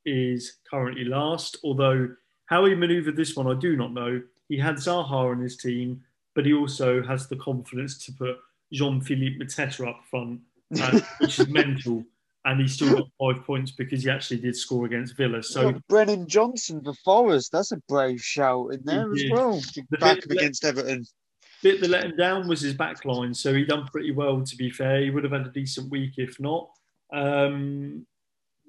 S1: is currently last, although how he manoeuvred this one, I do not know. He had Zaha on his team, but he also has the confidence to put Jean Philippe Mateta up front, uh, which is mental. And he still got five points because he actually did score against Villa. So
S2: Brennan Johnson for Forest, that's a brave shout in there as well. Back against Everton
S1: bit that let him down was his back line. So he done pretty well, to be fair. He would have had a decent week if not. Um,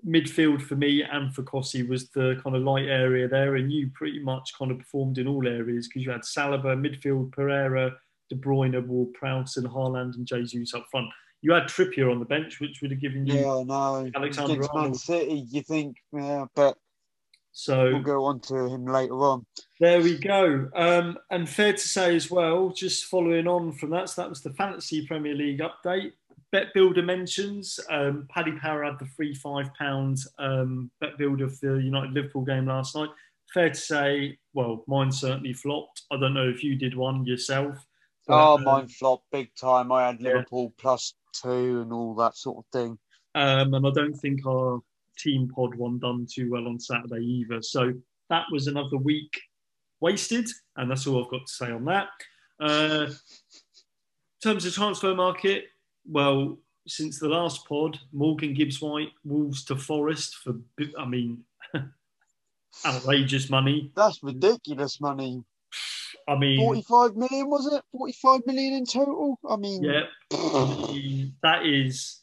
S1: midfield for me and for Kossi was the kind of light area there, and you pretty much kind of performed in all areas because you had Saliba, midfield, Pereira, De Bruyne, Ward Prowse, and Haaland and Jesus up front. You had Trippier on the bench, which would have given you
S2: yeah, no. Alexander Man City. You think, yeah, but so we'll go on to him later on.
S1: There we go. Um, and fair to say as well, just following on from that, so that was the Fantasy Premier League update. Bet Builder mentions um, Paddy Power had the free five pounds um, bet builder for the United Liverpool game last night. Fair to say, well, mine certainly flopped. I don't know if you did one yourself.
S2: But, oh, mine um, flopped big time. I had Liverpool yeah. plus two and all that sort of thing.
S1: Um, and I don't think our team pod one done too well on Saturday either. So that was another week wasted, and that's all I've got to say on that. Uh, in terms of transfer market, well, since the last pod, Morgan Gibbs White, Wolves to Forest for, I mean, outrageous money.
S2: That's ridiculous money.
S1: I mean,
S2: 45 million was it? 45 million in total? I mean,
S1: yeah, that is.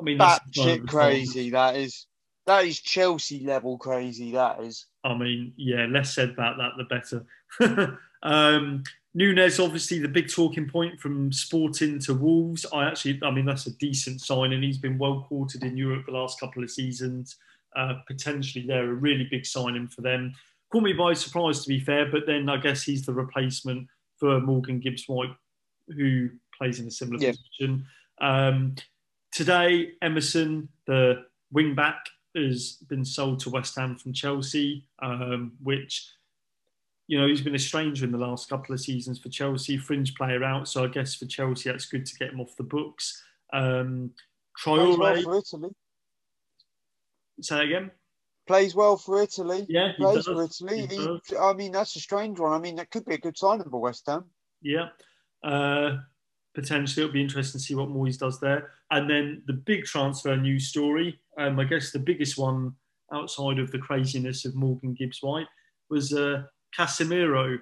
S1: I mean,
S2: that's shit crazy. That is that is Chelsea level crazy. That is.
S1: I mean, yeah, less said about that, the better. um, Nunez, obviously, the big talking point from Sporting to Wolves. I actually, I mean, that's a decent sign, And he's been well courted in Europe the last couple of seasons. Uh, potentially, they're a really big signing for them. Caught me by surprise, to be fair, but then I guess he's the replacement for Morgan Gibbs White, who plays in a similar yeah. position. Um, today, Emerson, the wing back, has been sold to West Ham from Chelsea, um, which you know, he's been a stranger in the last couple of seasons for Chelsea, fringe player out. So I guess for Chelsea, that's good to get him off the books. Um,
S2: Traore, well for Italy.
S1: Say again.
S2: Plays well for Italy.
S1: Yeah,
S2: plays does. for Italy. He he, I mean, that's a strange one. I mean, that could be a good signing for West Ham.
S1: Yeah, uh, potentially it'll be interesting to see what Moyes does there. And then the big transfer news story. Um, I guess the biggest one outside of the craziness of Morgan Gibbs White was uh, Casemiro,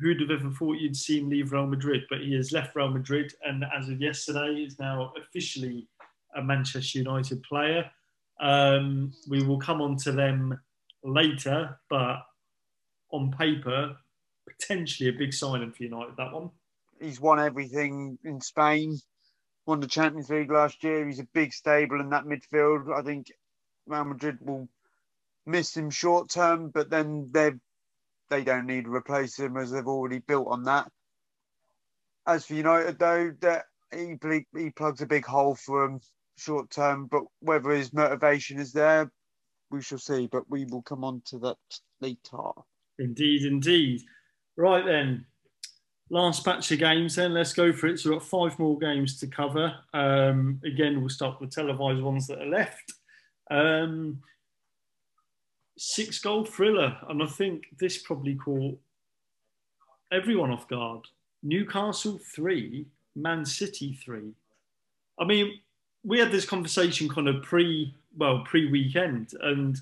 S1: who'd have ever thought you'd see him leave Real Madrid? But he has left Real Madrid, and as of yesterday, is now officially a Manchester United player. Um, we will come on to them later, but on paper, potentially a big signing for United. That one.
S2: He's won everything in Spain. Won the Champions League last year. He's a big stable in that midfield. I think Real Madrid will miss him short term, but then they've they don't need to replace him as they've already built on that. As for United, though, that he he plugs a big hole for them short term, but whether his motivation is there, we shall see. But we will come on to that later.
S1: Indeed, indeed. Right then, last batch of games. Then let's go for it. So we've got five more games to cover. Um, again, we'll start with the televised ones that are left. Um, six goal thriller, and I think this probably caught everyone off guard. Newcastle three, Man City three. I mean, we had this conversation kind of pre, well, pre weekend, and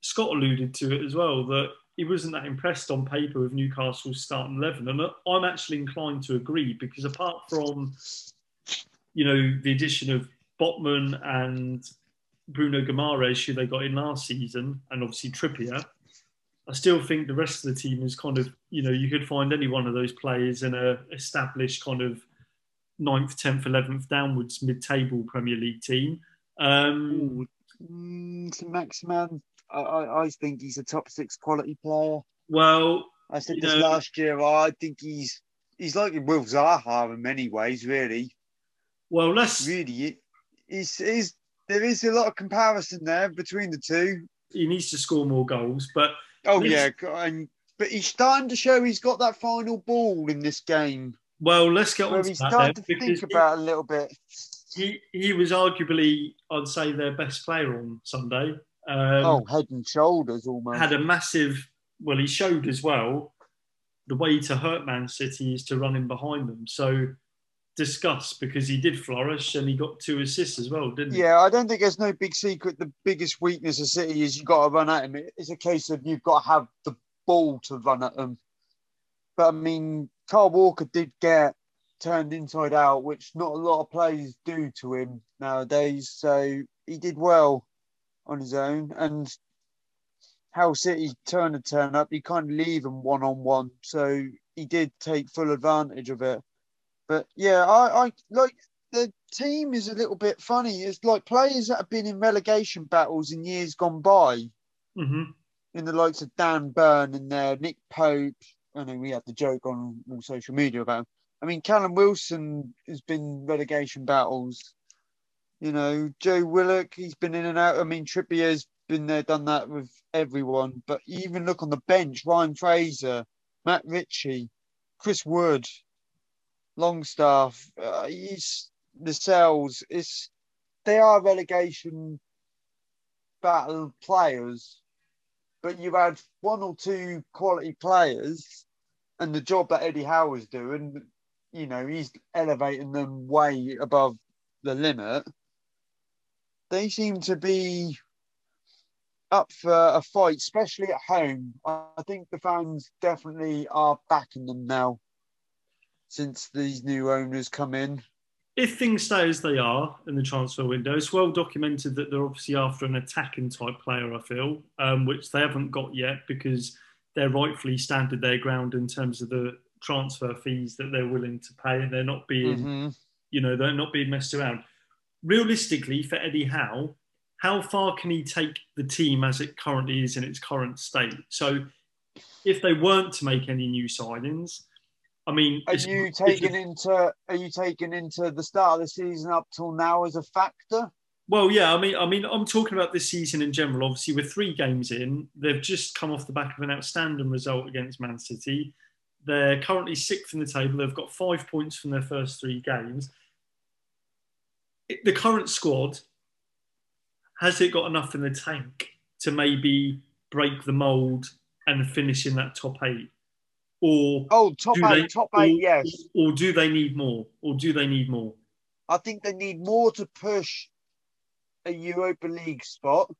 S1: Scott alluded to it as well that he wasn't that impressed on paper with Newcastle's starting eleven, and I'm actually inclined to agree because apart from, you know, the addition of Botman and Bruno Guimaraes, who they got in last season, and obviously Trippier, I still think the rest of the team is kind of, you know, you could find any one of those players in a established kind of ninth, tenth, eleventh downwards mid-table Premier League team. Um,
S2: mm, I, I, think he's a top six quality player.
S1: Well,
S2: I said this know, last year. I think he's he's like Will Zaha in many ways, really.
S1: Well, let's
S2: really. He's, he's there is a lot of comparison there between the two.
S1: He needs to score more goals, but
S2: oh yeah, and but he's starting to show he's got that final ball in this game.
S1: Well, let's get on.
S2: He's starting to think about a little bit.
S1: He he was arguably, I'd say, their best player on Sunday. Um,
S2: oh, head and shoulders almost.
S1: Had a massive. Well, he showed as well. The way to hurt Man City is to run in behind them. So discuss because he did flourish and he got two assists as well, didn't he?
S2: Yeah, I don't think there's no big secret. The biggest weakness of City is you've got to run at him. It's a case of you've got to have the ball to run at them. But I mean, Kyle Walker did get turned inside out, which not a lot of players do to him nowadays. So he did well on his own. And how City turn a turn up, you kind of leave him one on one. So he did take full advantage of it. But yeah, I, I like the team is a little bit funny. It's like players that have been in relegation battles in years gone by,
S1: mm-hmm.
S2: in the likes of Dan Burn and there, Nick Pope. I know we had the joke on all social media about him. I mean, Callum Wilson has been relegation battles. You know, Joe Willock, he's been in and out. I mean, Trippier's been there, done that with everyone. But even look on the bench, Ryan Fraser, Matt Ritchie, Chris Wood, Longstaff, uh, he's the cells. It's they are relegation battle players, but you had one or two quality players, and the job that Eddie Howe is doing, you know, he's elevating them way above the limit. They seem to be up for a fight, especially at home. I think the fans definitely are backing them now since these new owners come in.
S1: If things stay as they are in the transfer window, it's well documented that they're obviously after an attacking type player, I feel, um, which they haven't got yet because they're rightfully standing their ground in terms of the transfer fees that they're willing to pay and they're not being, mm-hmm. you know, they're not being messed around. Realistically, for Eddie Howe, how far can he take the team as it currently is in its current state? So, if they weren't to make any new signings, I mean,
S2: are you taking into are you taking into the start of the season up till now as a factor?
S1: Well, yeah, I mean, I mean, I'm talking about this season in general. Obviously, we're three games in. They've just come off the back of an outstanding result against Man City. They're currently sixth in the table. They've got five points from their first three games. The current squad has it got enough in the tank to maybe break the mold and finish in that top eight? Or
S2: oh, top eight, they, top eight,
S1: or,
S2: yes.
S1: Or, do they need more? Or do they need more?
S2: I think they need more to push a Europa League spot.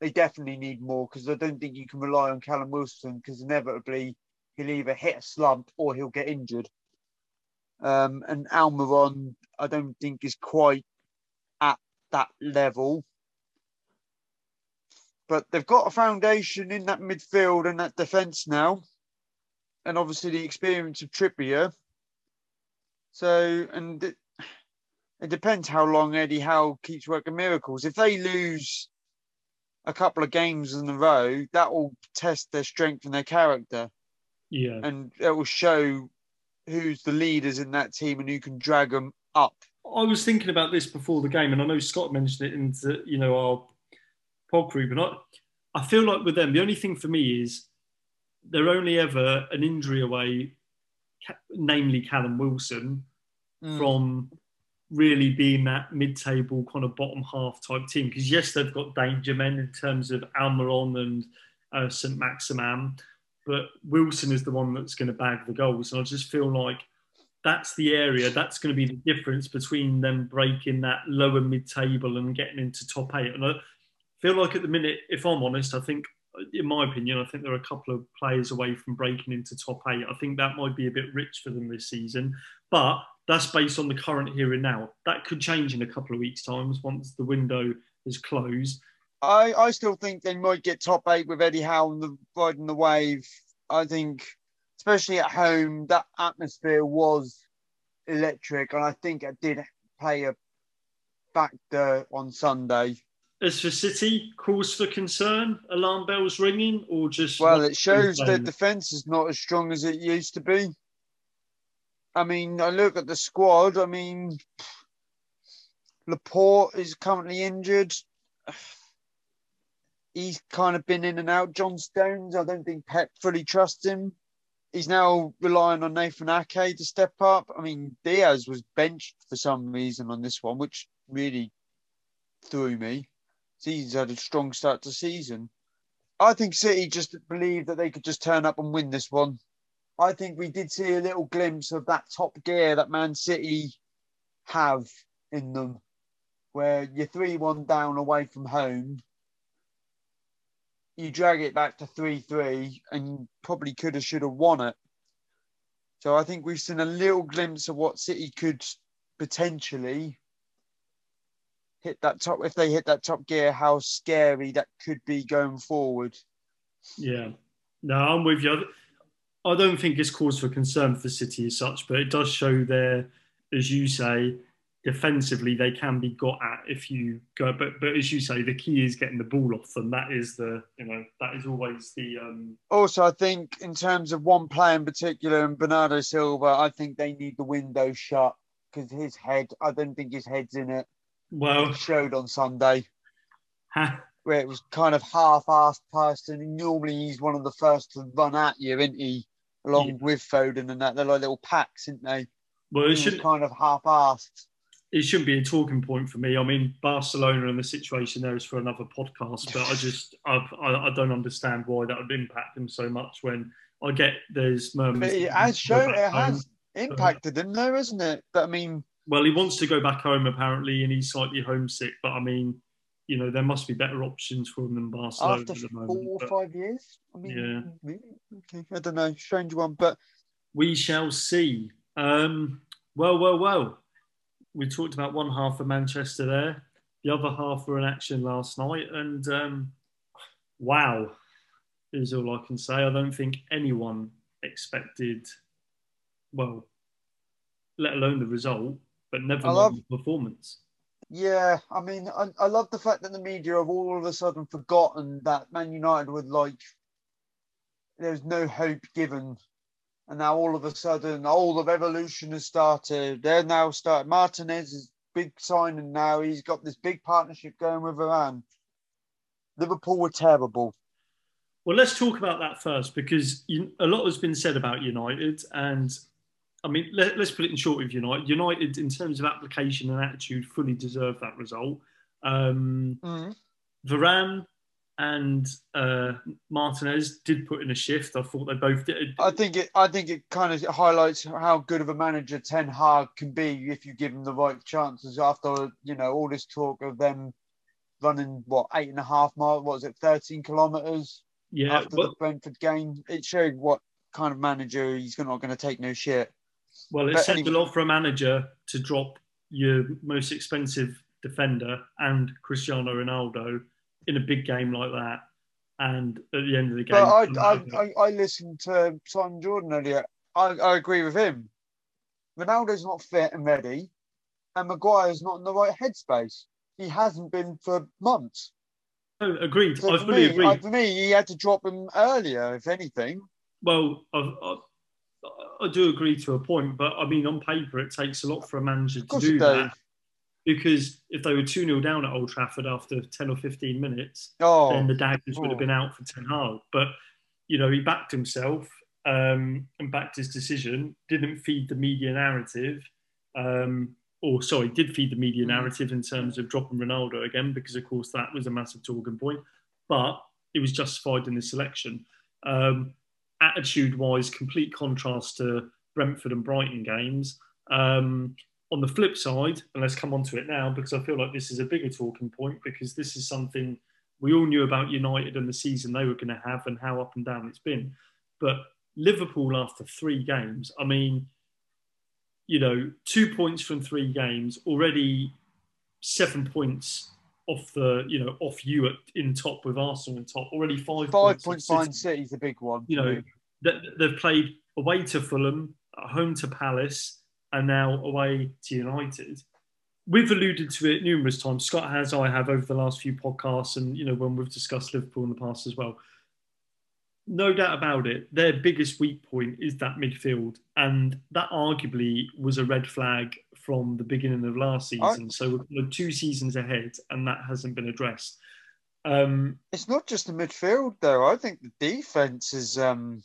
S2: They definitely need more because I don't think you can rely on Callum Wilson because inevitably he'll either hit a slump or he'll get injured. Um, and Almiron, I don't think is quite that level but they've got a foundation in that midfield and that defence now, and obviously the experience of Trippier. So, and it, it depends how long Eddie Howe keeps working miracles. If they lose a couple of games in a row, that will test their strength and their character.
S1: Yeah,
S2: and it will show who's the leaders in that team and who can drag them up.
S1: I was thinking about this before the game, and I know Scott mentioned it in the, you know our pod group. And I, I feel like with them, the only thing for me is they're only ever an injury away, namely Callum Wilson, mm. from really being that mid-table kind of bottom half type team. Because yes, they've got danger men in terms of Almiron and uh, St Maximin, but Wilson is the one that's going to bag the goals. And I just feel like that's the area that's going to be the difference between them breaking that lower mid-table and getting into top eight. And I, feel like at the minute, if I'm honest, I think, in my opinion, I think there are a couple of players away from breaking into top eight. I think that might be a bit rich for them this season, but that's based on the current here and now. That could change in a couple of weeks' times once the window is closed.
S2: I, I still think they might get top eight with Eddie Howe riding the wave. I think, especially at home, that atmosphere was electric, and I think it did play a factor on Sunday
S1: as for City, cause for concern, alarm bells ringing, or just
S2: well, it shows their defence is not as strong as it used to be. I mean, I look at the squad. I mean, Laporte is currently injured. He's kind of been in and out. John Stones, I don't think Pep fully trusts him. He's now relying on Nathan Ake to step up. I mean, Diaz was benched for some reason on this one, which really threw me. He's had a strong start to season. I think City just believed that they could just turn up and win this one. I think we did see a little glimpse of that top gear that Man City have in them, where you're 3 1 down away from home. You drag it back to 3 3 and probably could have, should have won it. So I think we've seen a little glimpse of what City could potentially hit that top if they hit that top gear how scary that could be going forward.
S1: Yeah. No i'm with you. I don't think it's cause for concern for city as such but it does show there as you say defensively they can be got at if you go but but as you say the key is getting the ball off them that is the you know that is always the um
S2: also i think in terms of one player in particular and bernardo silva i think they need the window shut because his head i don't think his head's in it
S1: well,
S2: showed on Sunday, where it was kind of half-assed person. Normally, he's one of the first to run at you, isn't he? Along yeah. with Foden and that, they're like little packs, isn't they?
S1: Well, it should
S2: kind of half-assed.
S1: It shouldn't be a talking point for me. I mean, Barcelona and the situation there is for another podcast, but I just I, I don't understand why that would impact them so much. When I get there's murmurs,
S2: but it has shown it has impacted them, though, isn't it? But I mean,
S1: well, he wants to go back home apparently, and he's slightly homesick. But I mean, you know there must be better options for him than Barcelona
S2: after
S1: at the
S2: four
S1: moment.
S2: or
S1: but
S2: five years. I mean, yeah. Okay, I don't know, strange one, but
S1: we shall see. Um, well, well, well. We talked about one half of Manchester there. The other half were in action last night, and um, wow, is all I can say. I don't think anyone expected, well, let alone the result, but never love, the performance.
S2: Yeah, I mean, I, I love the fact that the media have all of a sudden forgotten that Man United would like there's no hope given. And now all of a sudden, all the revolution has started. They're now starting. Martinez is big signing now. He's got this big partnership going with Varane. Liverpool were terrible.
S1: Well, let's talk about that first because you, a lot has been said about United, and I mean, let, us put it in short with United. United, in terms of application and attitude, fully deserved that result. Um, mm. Varane and uh, Martinez did put in a shift. I thought they both did.
S2: I think it. I think it kind of highlights how good of a manager Ten Hag can be if you give him the right chances. After you know all this talk of them running what eight and a half miles, what was it, thirteen kilometers?
S1: Yeah.
S2: After but, the Brentford game, it showed what kind of manager he's not going to take no shit.
S1: Well, it said anyway. a lot for a manager to drop your most expensive defender and Cristiano Ronaldo in a big game like that. And at the end of the game,
S2: but I, I, I, listened to Simon Jordan earlier. I, I agree with him. Ronaldo's not fit and ready, and Maguire's not in the right headspace. He hasn't been for months.
S1: Oh, agreed. So I fully me, agree.
S2: For me, he had to drop him earlier, if anything.
S1: Well, I, I, I, do agree to a point, but I mean, on paper, it takes a lot for a manager to do that. Because if they were 2 0 down at Old Trafford after 10 or 15 minutes, oh. then the daggers oh. would have been out for Ten Hag. But, you know, he backed himself um, and backed his decision, didn't feed the media narrative. Um, or sorry, did feed the media mm. narrative in terms of dropping Ronaldo again, because of course that was a massive talking point, but it was justified in the selection. Um, attitude wise, complete contrast to Brentford and Brighton games. Um, on the flip side, and let's come on to it now because I feel like this is a bigger talking point because this is something we all knew about United and the season they were going to have and how up and down it's been. But Liverpool, after three games, I mean, you know, two points from three games, already seven points off the, you know, off you at, in top with Arsenal in top, already five.
S2: Five points behind City's a big one.
S1: You know, they, they've played away to Fulham, home to Palace, and now away to United. We've alluded to it numerous times. Scott has, I have over the last few podcasts, and you know when we've discussed Liverpool in the past as well no doubt about it, their biggest weak point is that midfield, and that arguably was a red flag from the beginning of last season. I, so we're two seasons ahead, and that hasn't been addressed. Um,
S2: it's not just the midfield, though. I think the defense is um,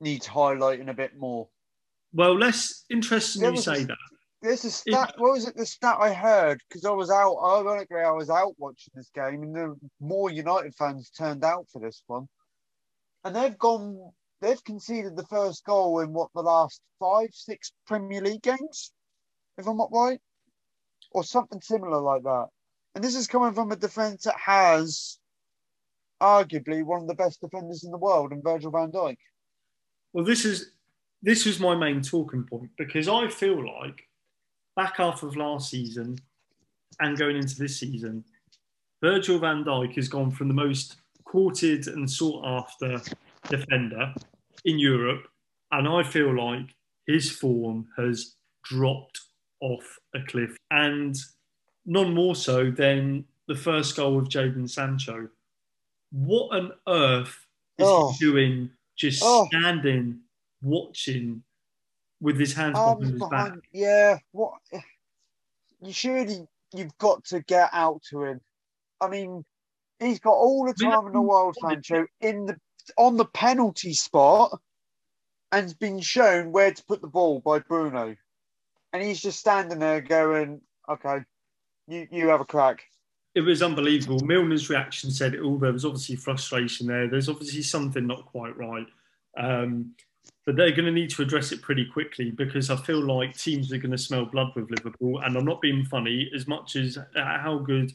S2: needs highlighting a bit more.
S1: Well, less interesting you say a, that.
S2: There's a stat. It, what was it? The stat I heard because I was out. Ironically, I was out watching this game, and the more United fans turned out for this one and they've gone. They've conceded the first goal in what the last five, six Premier League games, if I'm not right, or something similar like that. And this is coming from a defence that has arguably one of the best defenders in the world in Virgil van Dijk.
S1: Well, this is this was my main talking point because I feel like back half of last season and going into this season, Virgil van Dijk has gone from the most courted and sought after defender in Europe, and I feel like his form has dropped off a cliff, and none more so than the first goal of Jadon Sancho. What on earth is oh. he doing? Just oh. standing, watching, with his hands behind his back.
S2: Yeah, what? You surely you've got to get out to him. I mean, He's got all the time in the world, Sancho, in the on the penalty spot, and's been shown where to put the ball by Bruno, and he's just standing there going, "Okay, you you have a crack."
S1: It was unbelievable. Milner's reaction said it all. There was obviously frustration there. There's obviously something not quite right. Um, but they're going to need to address it pretty quickly because I feel like teams are going to smell blood with Liverpool. And I'm not being funny as much as how good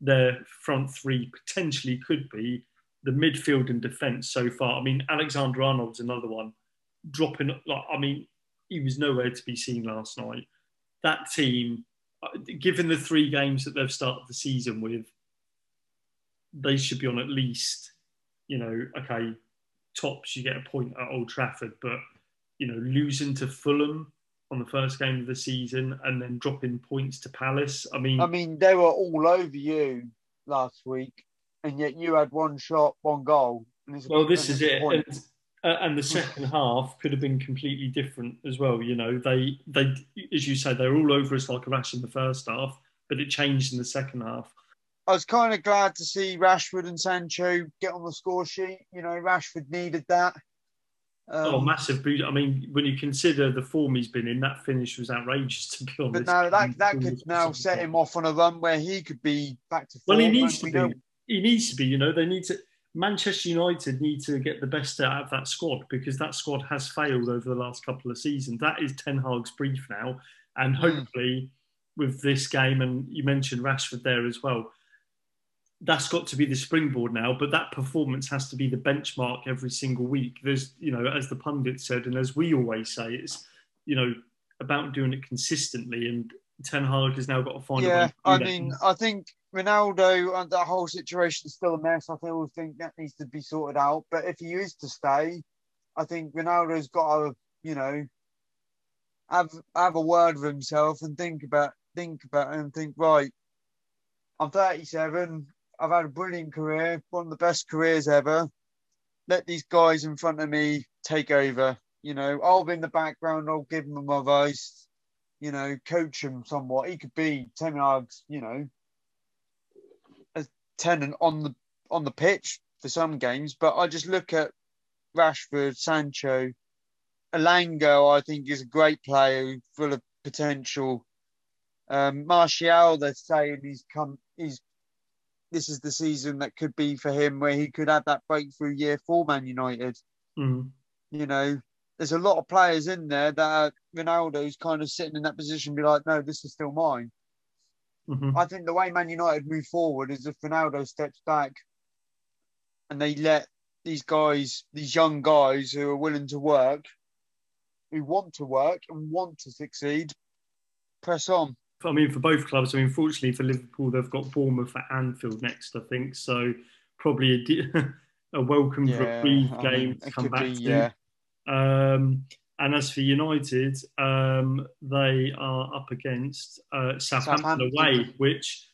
S1: their front three potentially could be the midfield and defence so far. I mean, Alexander Arnold's another one dropping. Like, I mean, he was nowhere to be seen last night. That team, uh, given the three games that they've started the season with, they should be on at least, you know, okay, tops you get a point at Old Trafford, but you know, losing to Fulham on the first game of the season and then dropping points to Palace. I mean,
S2: I mean, they were all over you last week, and yet you had one shot, one goal.
S1: well, this is it. And, uh, and, the second half could have been completely different as well. You know, they they as you say, they're all over us like a rash in the first half, but it changed in the second half.
S2: I was kind of glad to see Rashford and Sancho get on the score sheet. You know, Rashford needed that.
S1: Um, oh, massive boost! I mean, when you consider the form he's been in, that finish was outrageous, to be honest.
S2: But now that that could now set him off on a run where he could be back to.
S1: Well, he needs to be. Know. He needs to be. You know, they need to. Manchester United need to get the best out of that squad because that squad has failed over the last couple of seasons. That is Ten Hag's brief now, and hmm. hopefully, mm. with this game, and you mentioned Rashford there as well that's got to be the springboard now, but that performance has to be the benchmark every single week. There's, you know, as the pundit said, and as we always say, it's, you know, about doing it consistently. And Ten Hag has now got to find.
S2: Yeah, I mean, I think Ronaldo and that whole situation is still a mess. I still think that needs to be sorted out. But if he is to stay, I think Ronaldo's got to, you know, have have a word with himself and think about think about it and think right. I'm 37. I've had a brilliant career, one of the best careers ever. Let these guys in front of me take over. You know, I'll be in the background. I'll give them my advice. You know, coach him somewhat. He could be Ten Hag's, you know, a tenant on the on the pitch for some games. But I just look at Rashford, Sancho, Elanga, I think is a great player, full of potential. Um, Martial, they're saying he's come, he's this is the season that could be for him where he could have that breakthrough year for Man United.
S1: Mm.
S2: You know, there's a lot of players in there that are, Ronaldo's kind of sitting in that position, be like, no, this is still mine.
S1: Mm-hmm.
S2: I think the way Man United move forward is if Ronaldo steps back and they let these guys, these young guys who are willing to work, who want to work and want to succeed, press on.
S1: I mean, for both clubs. I mean, fortunately for Liverpool, they've got Bournemouth at Anfield next, I think. So probably a, a welcome yeah, reprieve I game mean, to come back be, to. Yeah. Um, and as for United, um, they are up against uh, Southampton, Southampton, away, which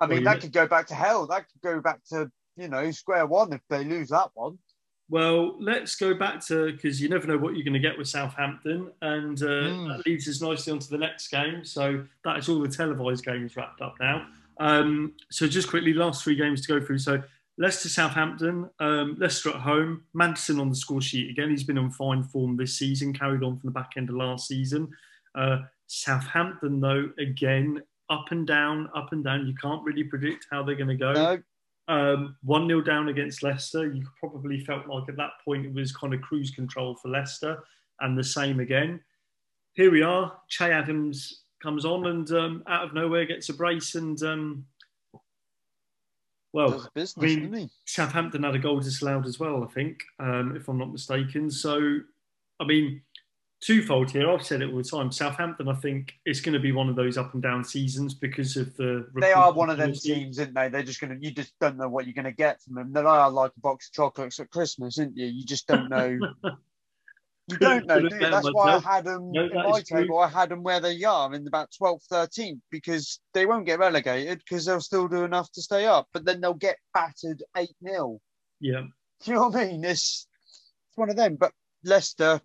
S2: I mean, well, that could go back to hell. That could go back to you know square one if they lose that one.
S1: Well, let's go back to because you never know what you're going to get with Southampton, and uh, mm. that leads us nicely onto the next game. So that is all the televised games wrapped up now. Um, so just quickly, last three games to go through. So Leicester, Southampton, um, Leicester at home. Maddison on the score sheet again. He's been on fine form this season, carried on from the back end of last season. Uh, Southampton, though, again up and down, up and down. You can't really predict how they're going to go.
S2: No.
S1: Um, 1 0 down against Leicester. You probably felt like at that point it was kind of cruise control for Leicester, and the same again. Here we are. Che Adams comes on and um, out of nowhere gets a brace and. Um, well,
S2: business, I
S1: mean, Southampton had a goal disallowed as well, I think, um, if I'm not mistaken. So, I mean, twofold here. I've said it all the time. Southampton, I think, is going to be one of those up and down seasons because of the.
S2: They are one of them teams, aren't they? They're just going to. You just don't know what you're going to get from them. They are like a box of chocolates at Christmas, isn't you? You just don't know. you don't know, do you? That's why I had them no, in my table. I had them where they are in about 12th, 13th, because they won't get relegated because they'll still do enough to stay up, but then they'll get battered 8 0.
S1: Yeah.
S2: Do you know what I mean? It's, it's one of them. But Leicester,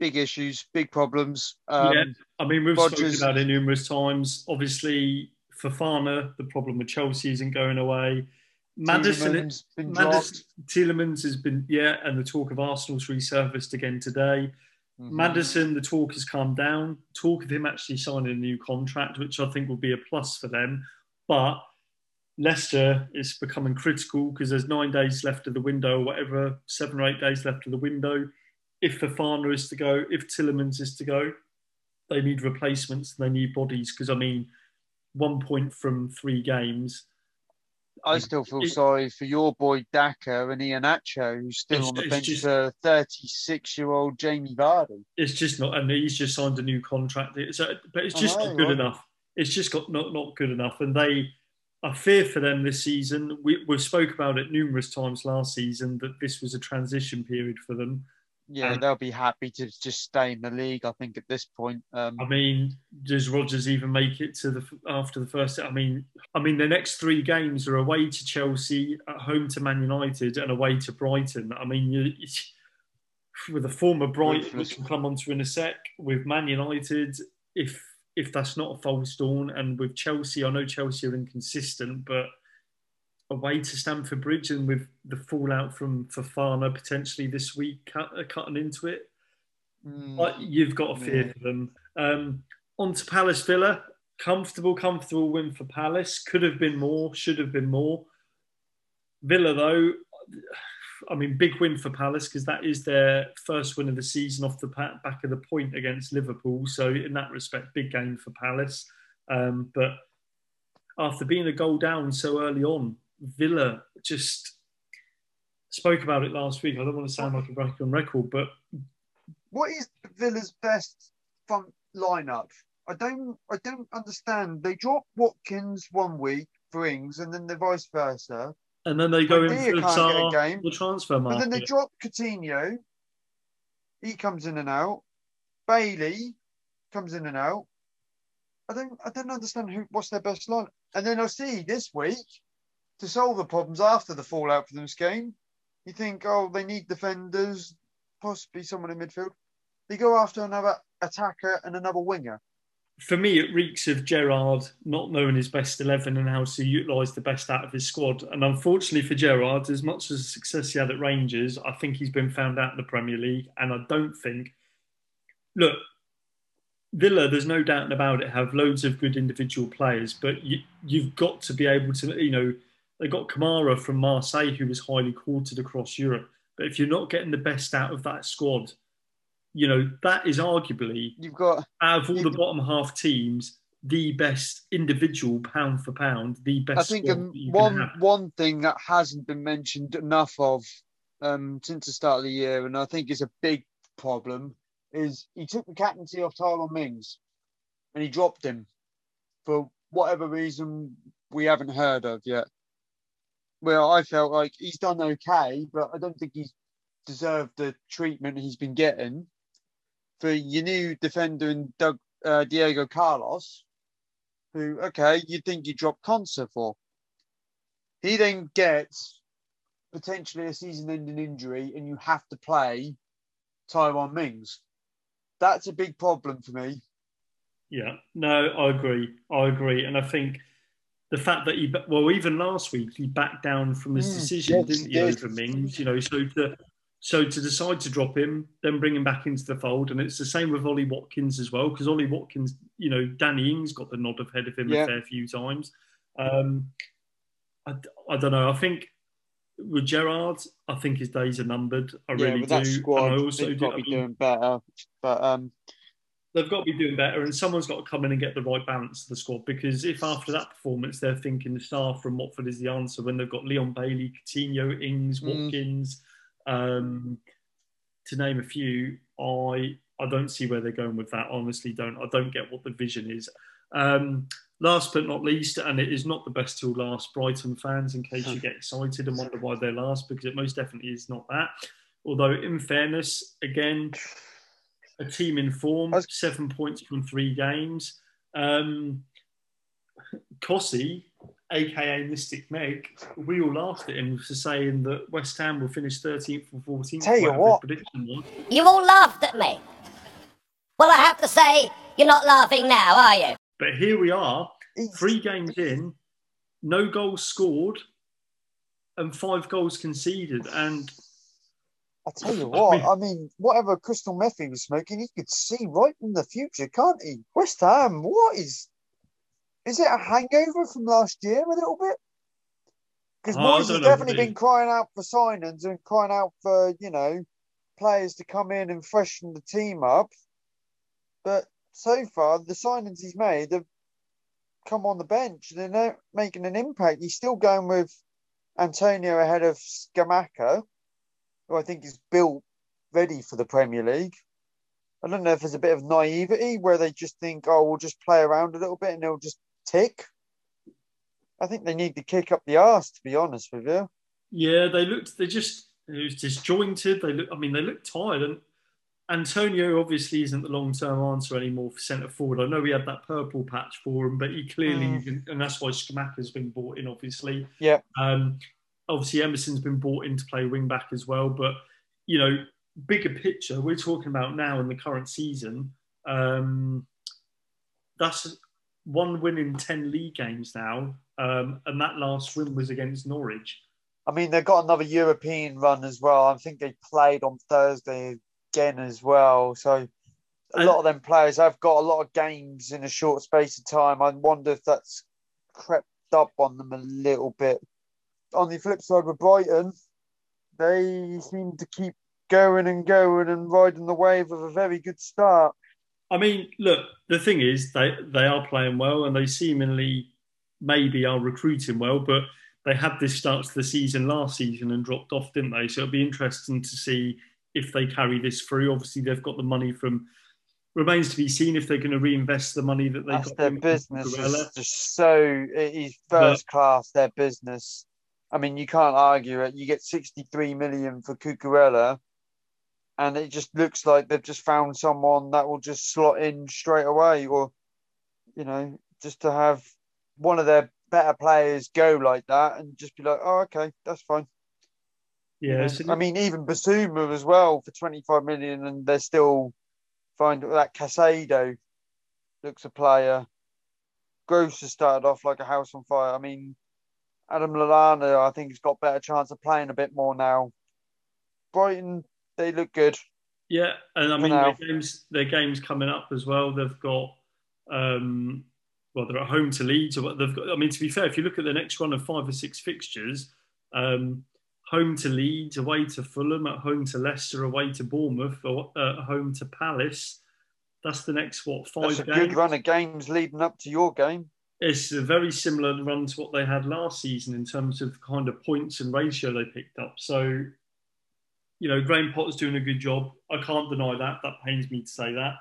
S2: big issues, big problems. Um, yeah,
S1: I mean, we've Rodgers, spoken about it numerous times. Obviously, Fofana, the problem with Chelsea isn't going away. Maddison, Maddison Tielemans has been, yeah, and the talk of Arsenal's resurfaced again today. Mm-hmm. Maddison, the talk has calmed down. Talk of him actually signing a new contract, which I think will be a plus for them. But Leicester is becoming critical because there's nine days left of the window, or whatever, seven or eight days left of the window if Fofana is to go, if Tielemans is to go, they need replacements, and they need bodies. Because I mean, one point from three games.
S2: I still feel it, sorry for your boy Daka and Ian Iheanacho, who's still on the bench just, for 36 year old Jamie Vardy.
S1: It's just not, and he's just signed a new contract. It's, uh, but it's just know, not good right? enough. It's just got not, not good enough. And they, I fear for them this season. We, we spoke about it numerous times last season that this was a transition period for them.
S2: Yeah, they'll be happy to just stay in the league. I think at this point. Um,
S1: I mean, does Rodgers even make it to the after the first? I mean, I mean, the next three games are away to Chelsea, at home to Man United, and away to Brighton. I mean, you, with the former Brighton, which we'll come on to in a sec, with Man United, if if that's not a false dawn, and with Chelsea, I know Chelsea are inconsistent, but away to Stamford Bridge and with the fallout from Fofana potentially this week cut, uh, cutting into it, mm. you've got to fear yeah. for them. Um, on to Palace Villa. Comfortable, comfortable win for Palace. Could have been more, should have been more. Villa, though, I mean, big win for Palace because that is their first win of the season off the back of the point against Liverpool. So, in that respect, big game for Palace. Um, but after being a goal down so early on, Villa just spoke about it last week. I don't want to sound like a broken record, but
S2: what is Villa's best front lineup? I don't I don't understand. They drop Watkins one week for Ings and then the vice versa.
S1: And then they go in for the, game. the transfer market.
S2: But then they drop Coutinho. He comes in and out. Bailey comes in and out. I don't I don't understand who what's their best line. And then I see this week to solve the problems after the fallout from this game. You think, oh, they need defenders, possibly someone in midfield. They go after another attacker and another winger.
S1: For me, it reeks of Gerrard not knowing his best 11 and how to utilise the best out of his squad. And unfortunately for Gerrard, as much as the success he had at Rangers, I think he's been found out in the Premier League. And I don't think, look, Villa, there's no doubt about it, have loads of good individual players, but you, you've got to be able to, you know, they got Kamara from Marseille, who was highly courted across Europe. But if you're not getting the best out of that squad, you know that is arguably
S2: you've got
S1: out of all the bottom half teams the best individual pound for pound, the best.
S2: I think um, one one thing that hasn't been mentioned enough of um, since the start of the year, and I think is a big problem, is he took the captaincy off Tyrone Mings, and he dropped him for whatever reason we haven't heard of yet well, I felt like he's done okay, but I don't think he's deserved the treatment he's been getting. For your new defender in Doug, uh, Diego Carlos, who, okay, you'd think you drop Konsa for. He then gets potentially a season ending injury and you have to play Tyrone Mings. That's a big problem for me.
S1: Yeah, no, I agree. I agree. And I think the fact that he well even last week he backed down from his mm, decision, yes, didn't he, yes. over Mings? You know, so to so to decide to drop him, then bring him back into the fold, and it's the same with Ollie Watkins as well, because Ollie Watkins, you know, Danny Ings got the nod ahead of him yeah. a fair few times. Um, I, I don't know. I think with Gerrard, I think his days are numbered. I yeah, really do.
S2: Squad, I also do. I mean, doing better, but um,
S1: they've got to be doing better, and someone's got to come in and get the right balance of the squad. Because if after that performance they're thinking the star from Watford is the answer, when they've got Leon Bailey, Coutinho, Ings, mm. Watkins, mm. um, to name a few, I I don't see where they're going with that. Honestly, don't I don't get what the vision is. Um, last but not least, and it is not the best till last, Brighton fans, in case you get excited and wonder why they're last, because it most definitely is not that. Although, in fairness, again, a team in form, was... seven points from three games. Um, Cossie, aka Mystic Meg, we all laughed at him for saying that West Ham will finish 13th or 14th.
S2: Tell you what,
S3: you all laughed at me. Well, I have to say, you're not laughing now, are you?
S1: But here we are, three games in, no goals scored, and five goals conceded, and
S2: I tell you what, I mean, whatever crystal meth he was smoking, he could see right in the future, can't he? West Ham, what is? Is it a hangover from last year a little bit? Because oh, Moyes has definitely been crying out for signings and crying out for you know players to come in and freshen the team up. But so far, the signings he's made have come on the bench. They're not making an impact. He's still going with Antonio ahead of Scamacca, who I think is built ready for the Premier League. I don't know if there's a bit of naivety where they just think, oh, we'll just play around a little bit and they'll just tick. I think they need to kick up the arse, to be honest with you.
S1: Yeah, they looked. They just it was disjointed. They look. I mean, they look tired. And Antonio obviously isn't the long term answer anymore for centre forward. I know we had that purple patch for him, but he clearly, mm. and that's why Scamacca's been bought in, obviously.
S2: Yeah.
S1: Um, obviously, Emerson's been brought in to play wing back as well. But, you know, bigger picture, we're talking about now in the current season. Um, that's one win in 10 league games now. Um, and that last win was against Norwich.
S2: I mean, they've got another European run as well. I think they played on Thursday again as well. So a lot of them players have got a lot of games in a short space of time. I wonder if that's crept up on them a little bit. On the flip side with Brighton, they seem to keep going and going and riding the wave of a very good start.
S1: I mean, look, the thing is, they they are playing well and they seemingly maybe are recruiting well, but they had this start to the season last season and dropped off, didn't they? So it'll be interesting to see if they carry this through. Obviously, they've got the money from. Remains to be seen if they're going to reinvest the money that they
S2: That's
S1: got.
S2: Their business is just so it is first but, class. Their business. I mean, you can't argue it. You get sixty-three million for Cucurella, and it just looks like they've just found someone that will just slot in straight away, or you know, just to have one of their better players go like that and just be like, oh, okay, that's fine.
S1: Yeah,
S2: I mean, even Bissouma as well for 25 million, and they're still find that Caicedo looks a player. Gross has started off like a house on fire. I mean, Adam Lallana, I think, he's got better chance of playing a bit more now. Brighton, they look good.
S1: Yeah, and I mean, their games, their games coming up as well. They've got, um, well, they're at home to Leeds. Or they've got. I mean, to be fair, if you look at the next run of five or six fixtures, um, home to Leeds, away to Fulham, at home to Leicester, away to Bournemouth, or at home to Palace. That's the next what five?
S2: That's a games. good run of games leading up to your game.
S1: It's a very similar run to what they had last season in terms of kind of points and ratio they picked up. So, you know, Graham Potter's doing a good job. I can't deny that. That pains me to say that.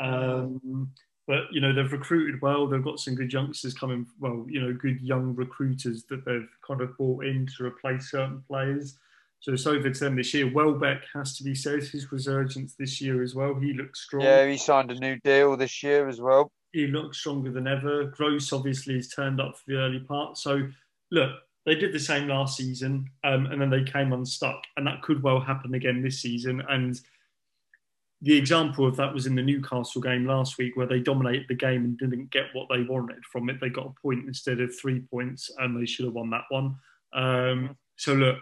S1: Um, but you know they've recruited well. They've got some good youngsters coming. Well, you know, good young recruiters that they've kind of brought in to replace certain players. So it's over to them this year. Welbeck has to be said his resurgence this year as well. He looks strong.
S2: Yeah, he signed a new deal this year as well.
S1: He looks stronger than ever. Gross obviously has turned up for the early part. So look, they did the same last season, um, and then they came unstuck, and that could well happen again this season. And the example of that was in the Newcastle game last week, where they dominated the game and didn't get what they wanted from it. They got a point instead of three points, and they should have won that one. Um, so look,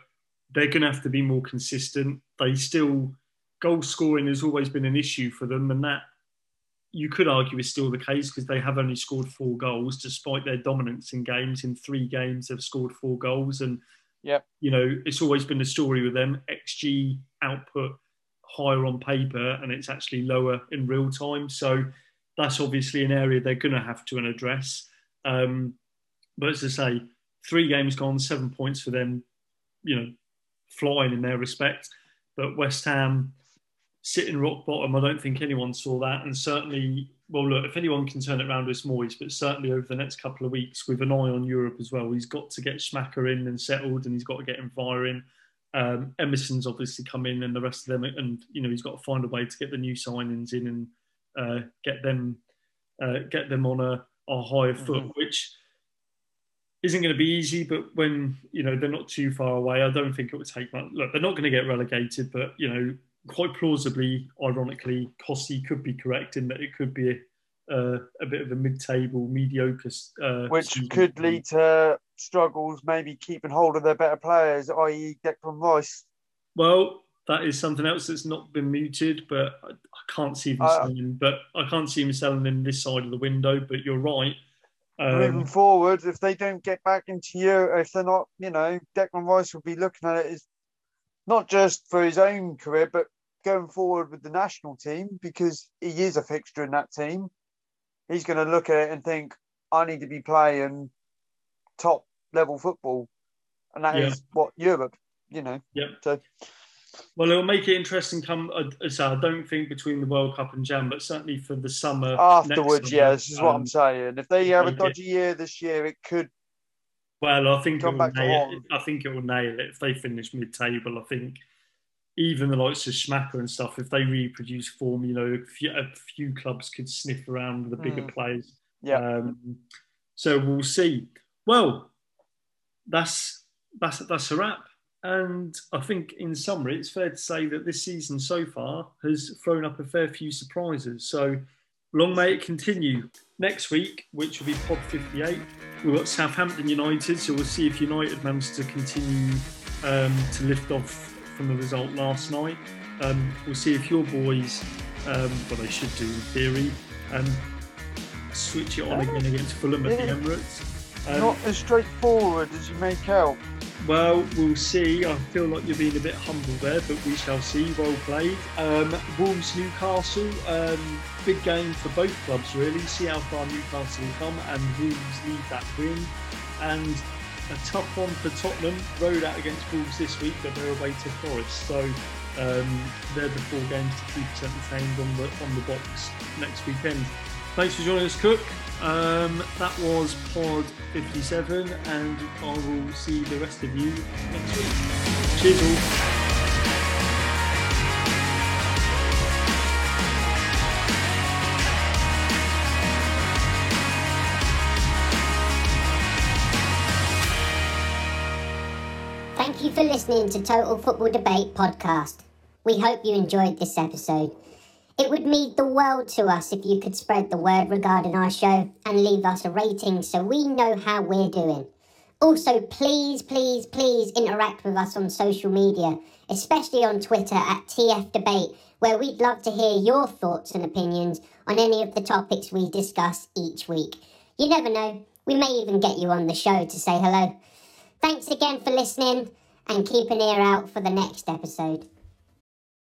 S1: they're going to have to be more consistent. They still goal scoring has always been an issue for them, and that you could argue is still the case because they have only scored four goals despite their dominance in games. In three games, they've scored four goals, and
S2: yeah,
S1: you know it's always been a story with them. XG output higher on paper and it's actually lower in real time. So that's obviously an area they're going to have to address. Um, but as I say, three games gone, seven points for them, you know, flying in their respect. But West Ham sitting rock bottom, I don't think anyone saw that. And certainly, well, look, if anyone can turn it around, it's Moyes. But certainly over the next couple of weeks, with an eye on Europe as well, he's got to get Scamacca in and settled, and he's got to get Enviro um, Emerson's obviously come in, and the rest of them, and you know he's got to find a way to get the new signings in and uh, get them uh, get them on a, a higher foot, mm-hmm. which isn't going to be easy. But when you know they're not too far away, I don't think it would take much. Look, they're not going to get relegated, but you know, quite plausibly, ironically, Costi could be correct in that it could be a, uh, a bit of a mid-table, mediocre, uh,
S2: which could lead to struggles maybe keeping hold of their better players, i.e., Declan Rice?
S1: Well, that is something else that's not been muted, but I, I can't see them uh, selling. But I can't see him selling him this side of the window. But you're right.
S2: Um, moving forward, if they don't get back into you, if they're not, you know, Declan Rice will be looking at it as not just for his own career, but going forward with the national team because he is a fixture in that team. He's going to look at it and think, I need to be playing top level football, and that yeah. is what Europe, you know.
S1: Yeah.
S2: So.
S1: Well, it'll make it interesting. Come, uh, so I don't think between the World Cup and Jan, but certainly for the summer
S2: afterwards. Summer, yeah, this is um, what I'm um, saying. If they have a dodgy it, year this year, it could.
S1: Well, I think it will nail, I think it will nail it if they finish mid-table. I think even the likes of Scamacca and stuff, if they reproduce form, you know, a few, a few clubs could sniff around the bigger mm. players.
S2: Yeah. Um,
S1: so we'll see. Well, that's that's that's a wrap. And I think, in summary, it's fair to say that this season so far has thrown up a fair few surprises. So, long may it continue. Next week, which will be Pod 58, we've got Southampton United. So, we'll see if United manage to continue um, to lift off from the result last night. Um, we'll see if your boys, um, what they should do in theory, um, switch it on again against Fulham at the Emirates.
S2: Um, Not as straightforward as you make out.
S1: Well, we'll see. I feel like you're being a bit humble there, but we shall see. Well played. Um, Wolves Newcastle, um, big game for both clubs, really. See how far Newcastle come, and Wolves need that win. And a tough one for Tottenham. Road out against Wolves this week, but they're away to Forest. So um, they're the four games to keep us entertained on the on the box next weekend. Thanks for joining us, Cook. Um, that was Pod 57, and I will see the rest of you next week. Cheers all.
S3: Thank you for listening to Total Football Debate podcast. We hope you enjoyed this episode. It would mean the world to us if you could spread the word regarding our show and leave us a rating so we know how we're doing. Also, please, please, please interact with us on social media, especially on Twitter at TF Debate, where we'd love to hear your thoughts and opinions on any of the topics we discuss each week. You never know, we may even get you on the show to say hello. Thanks again for listening and keep an ear out for the next episode.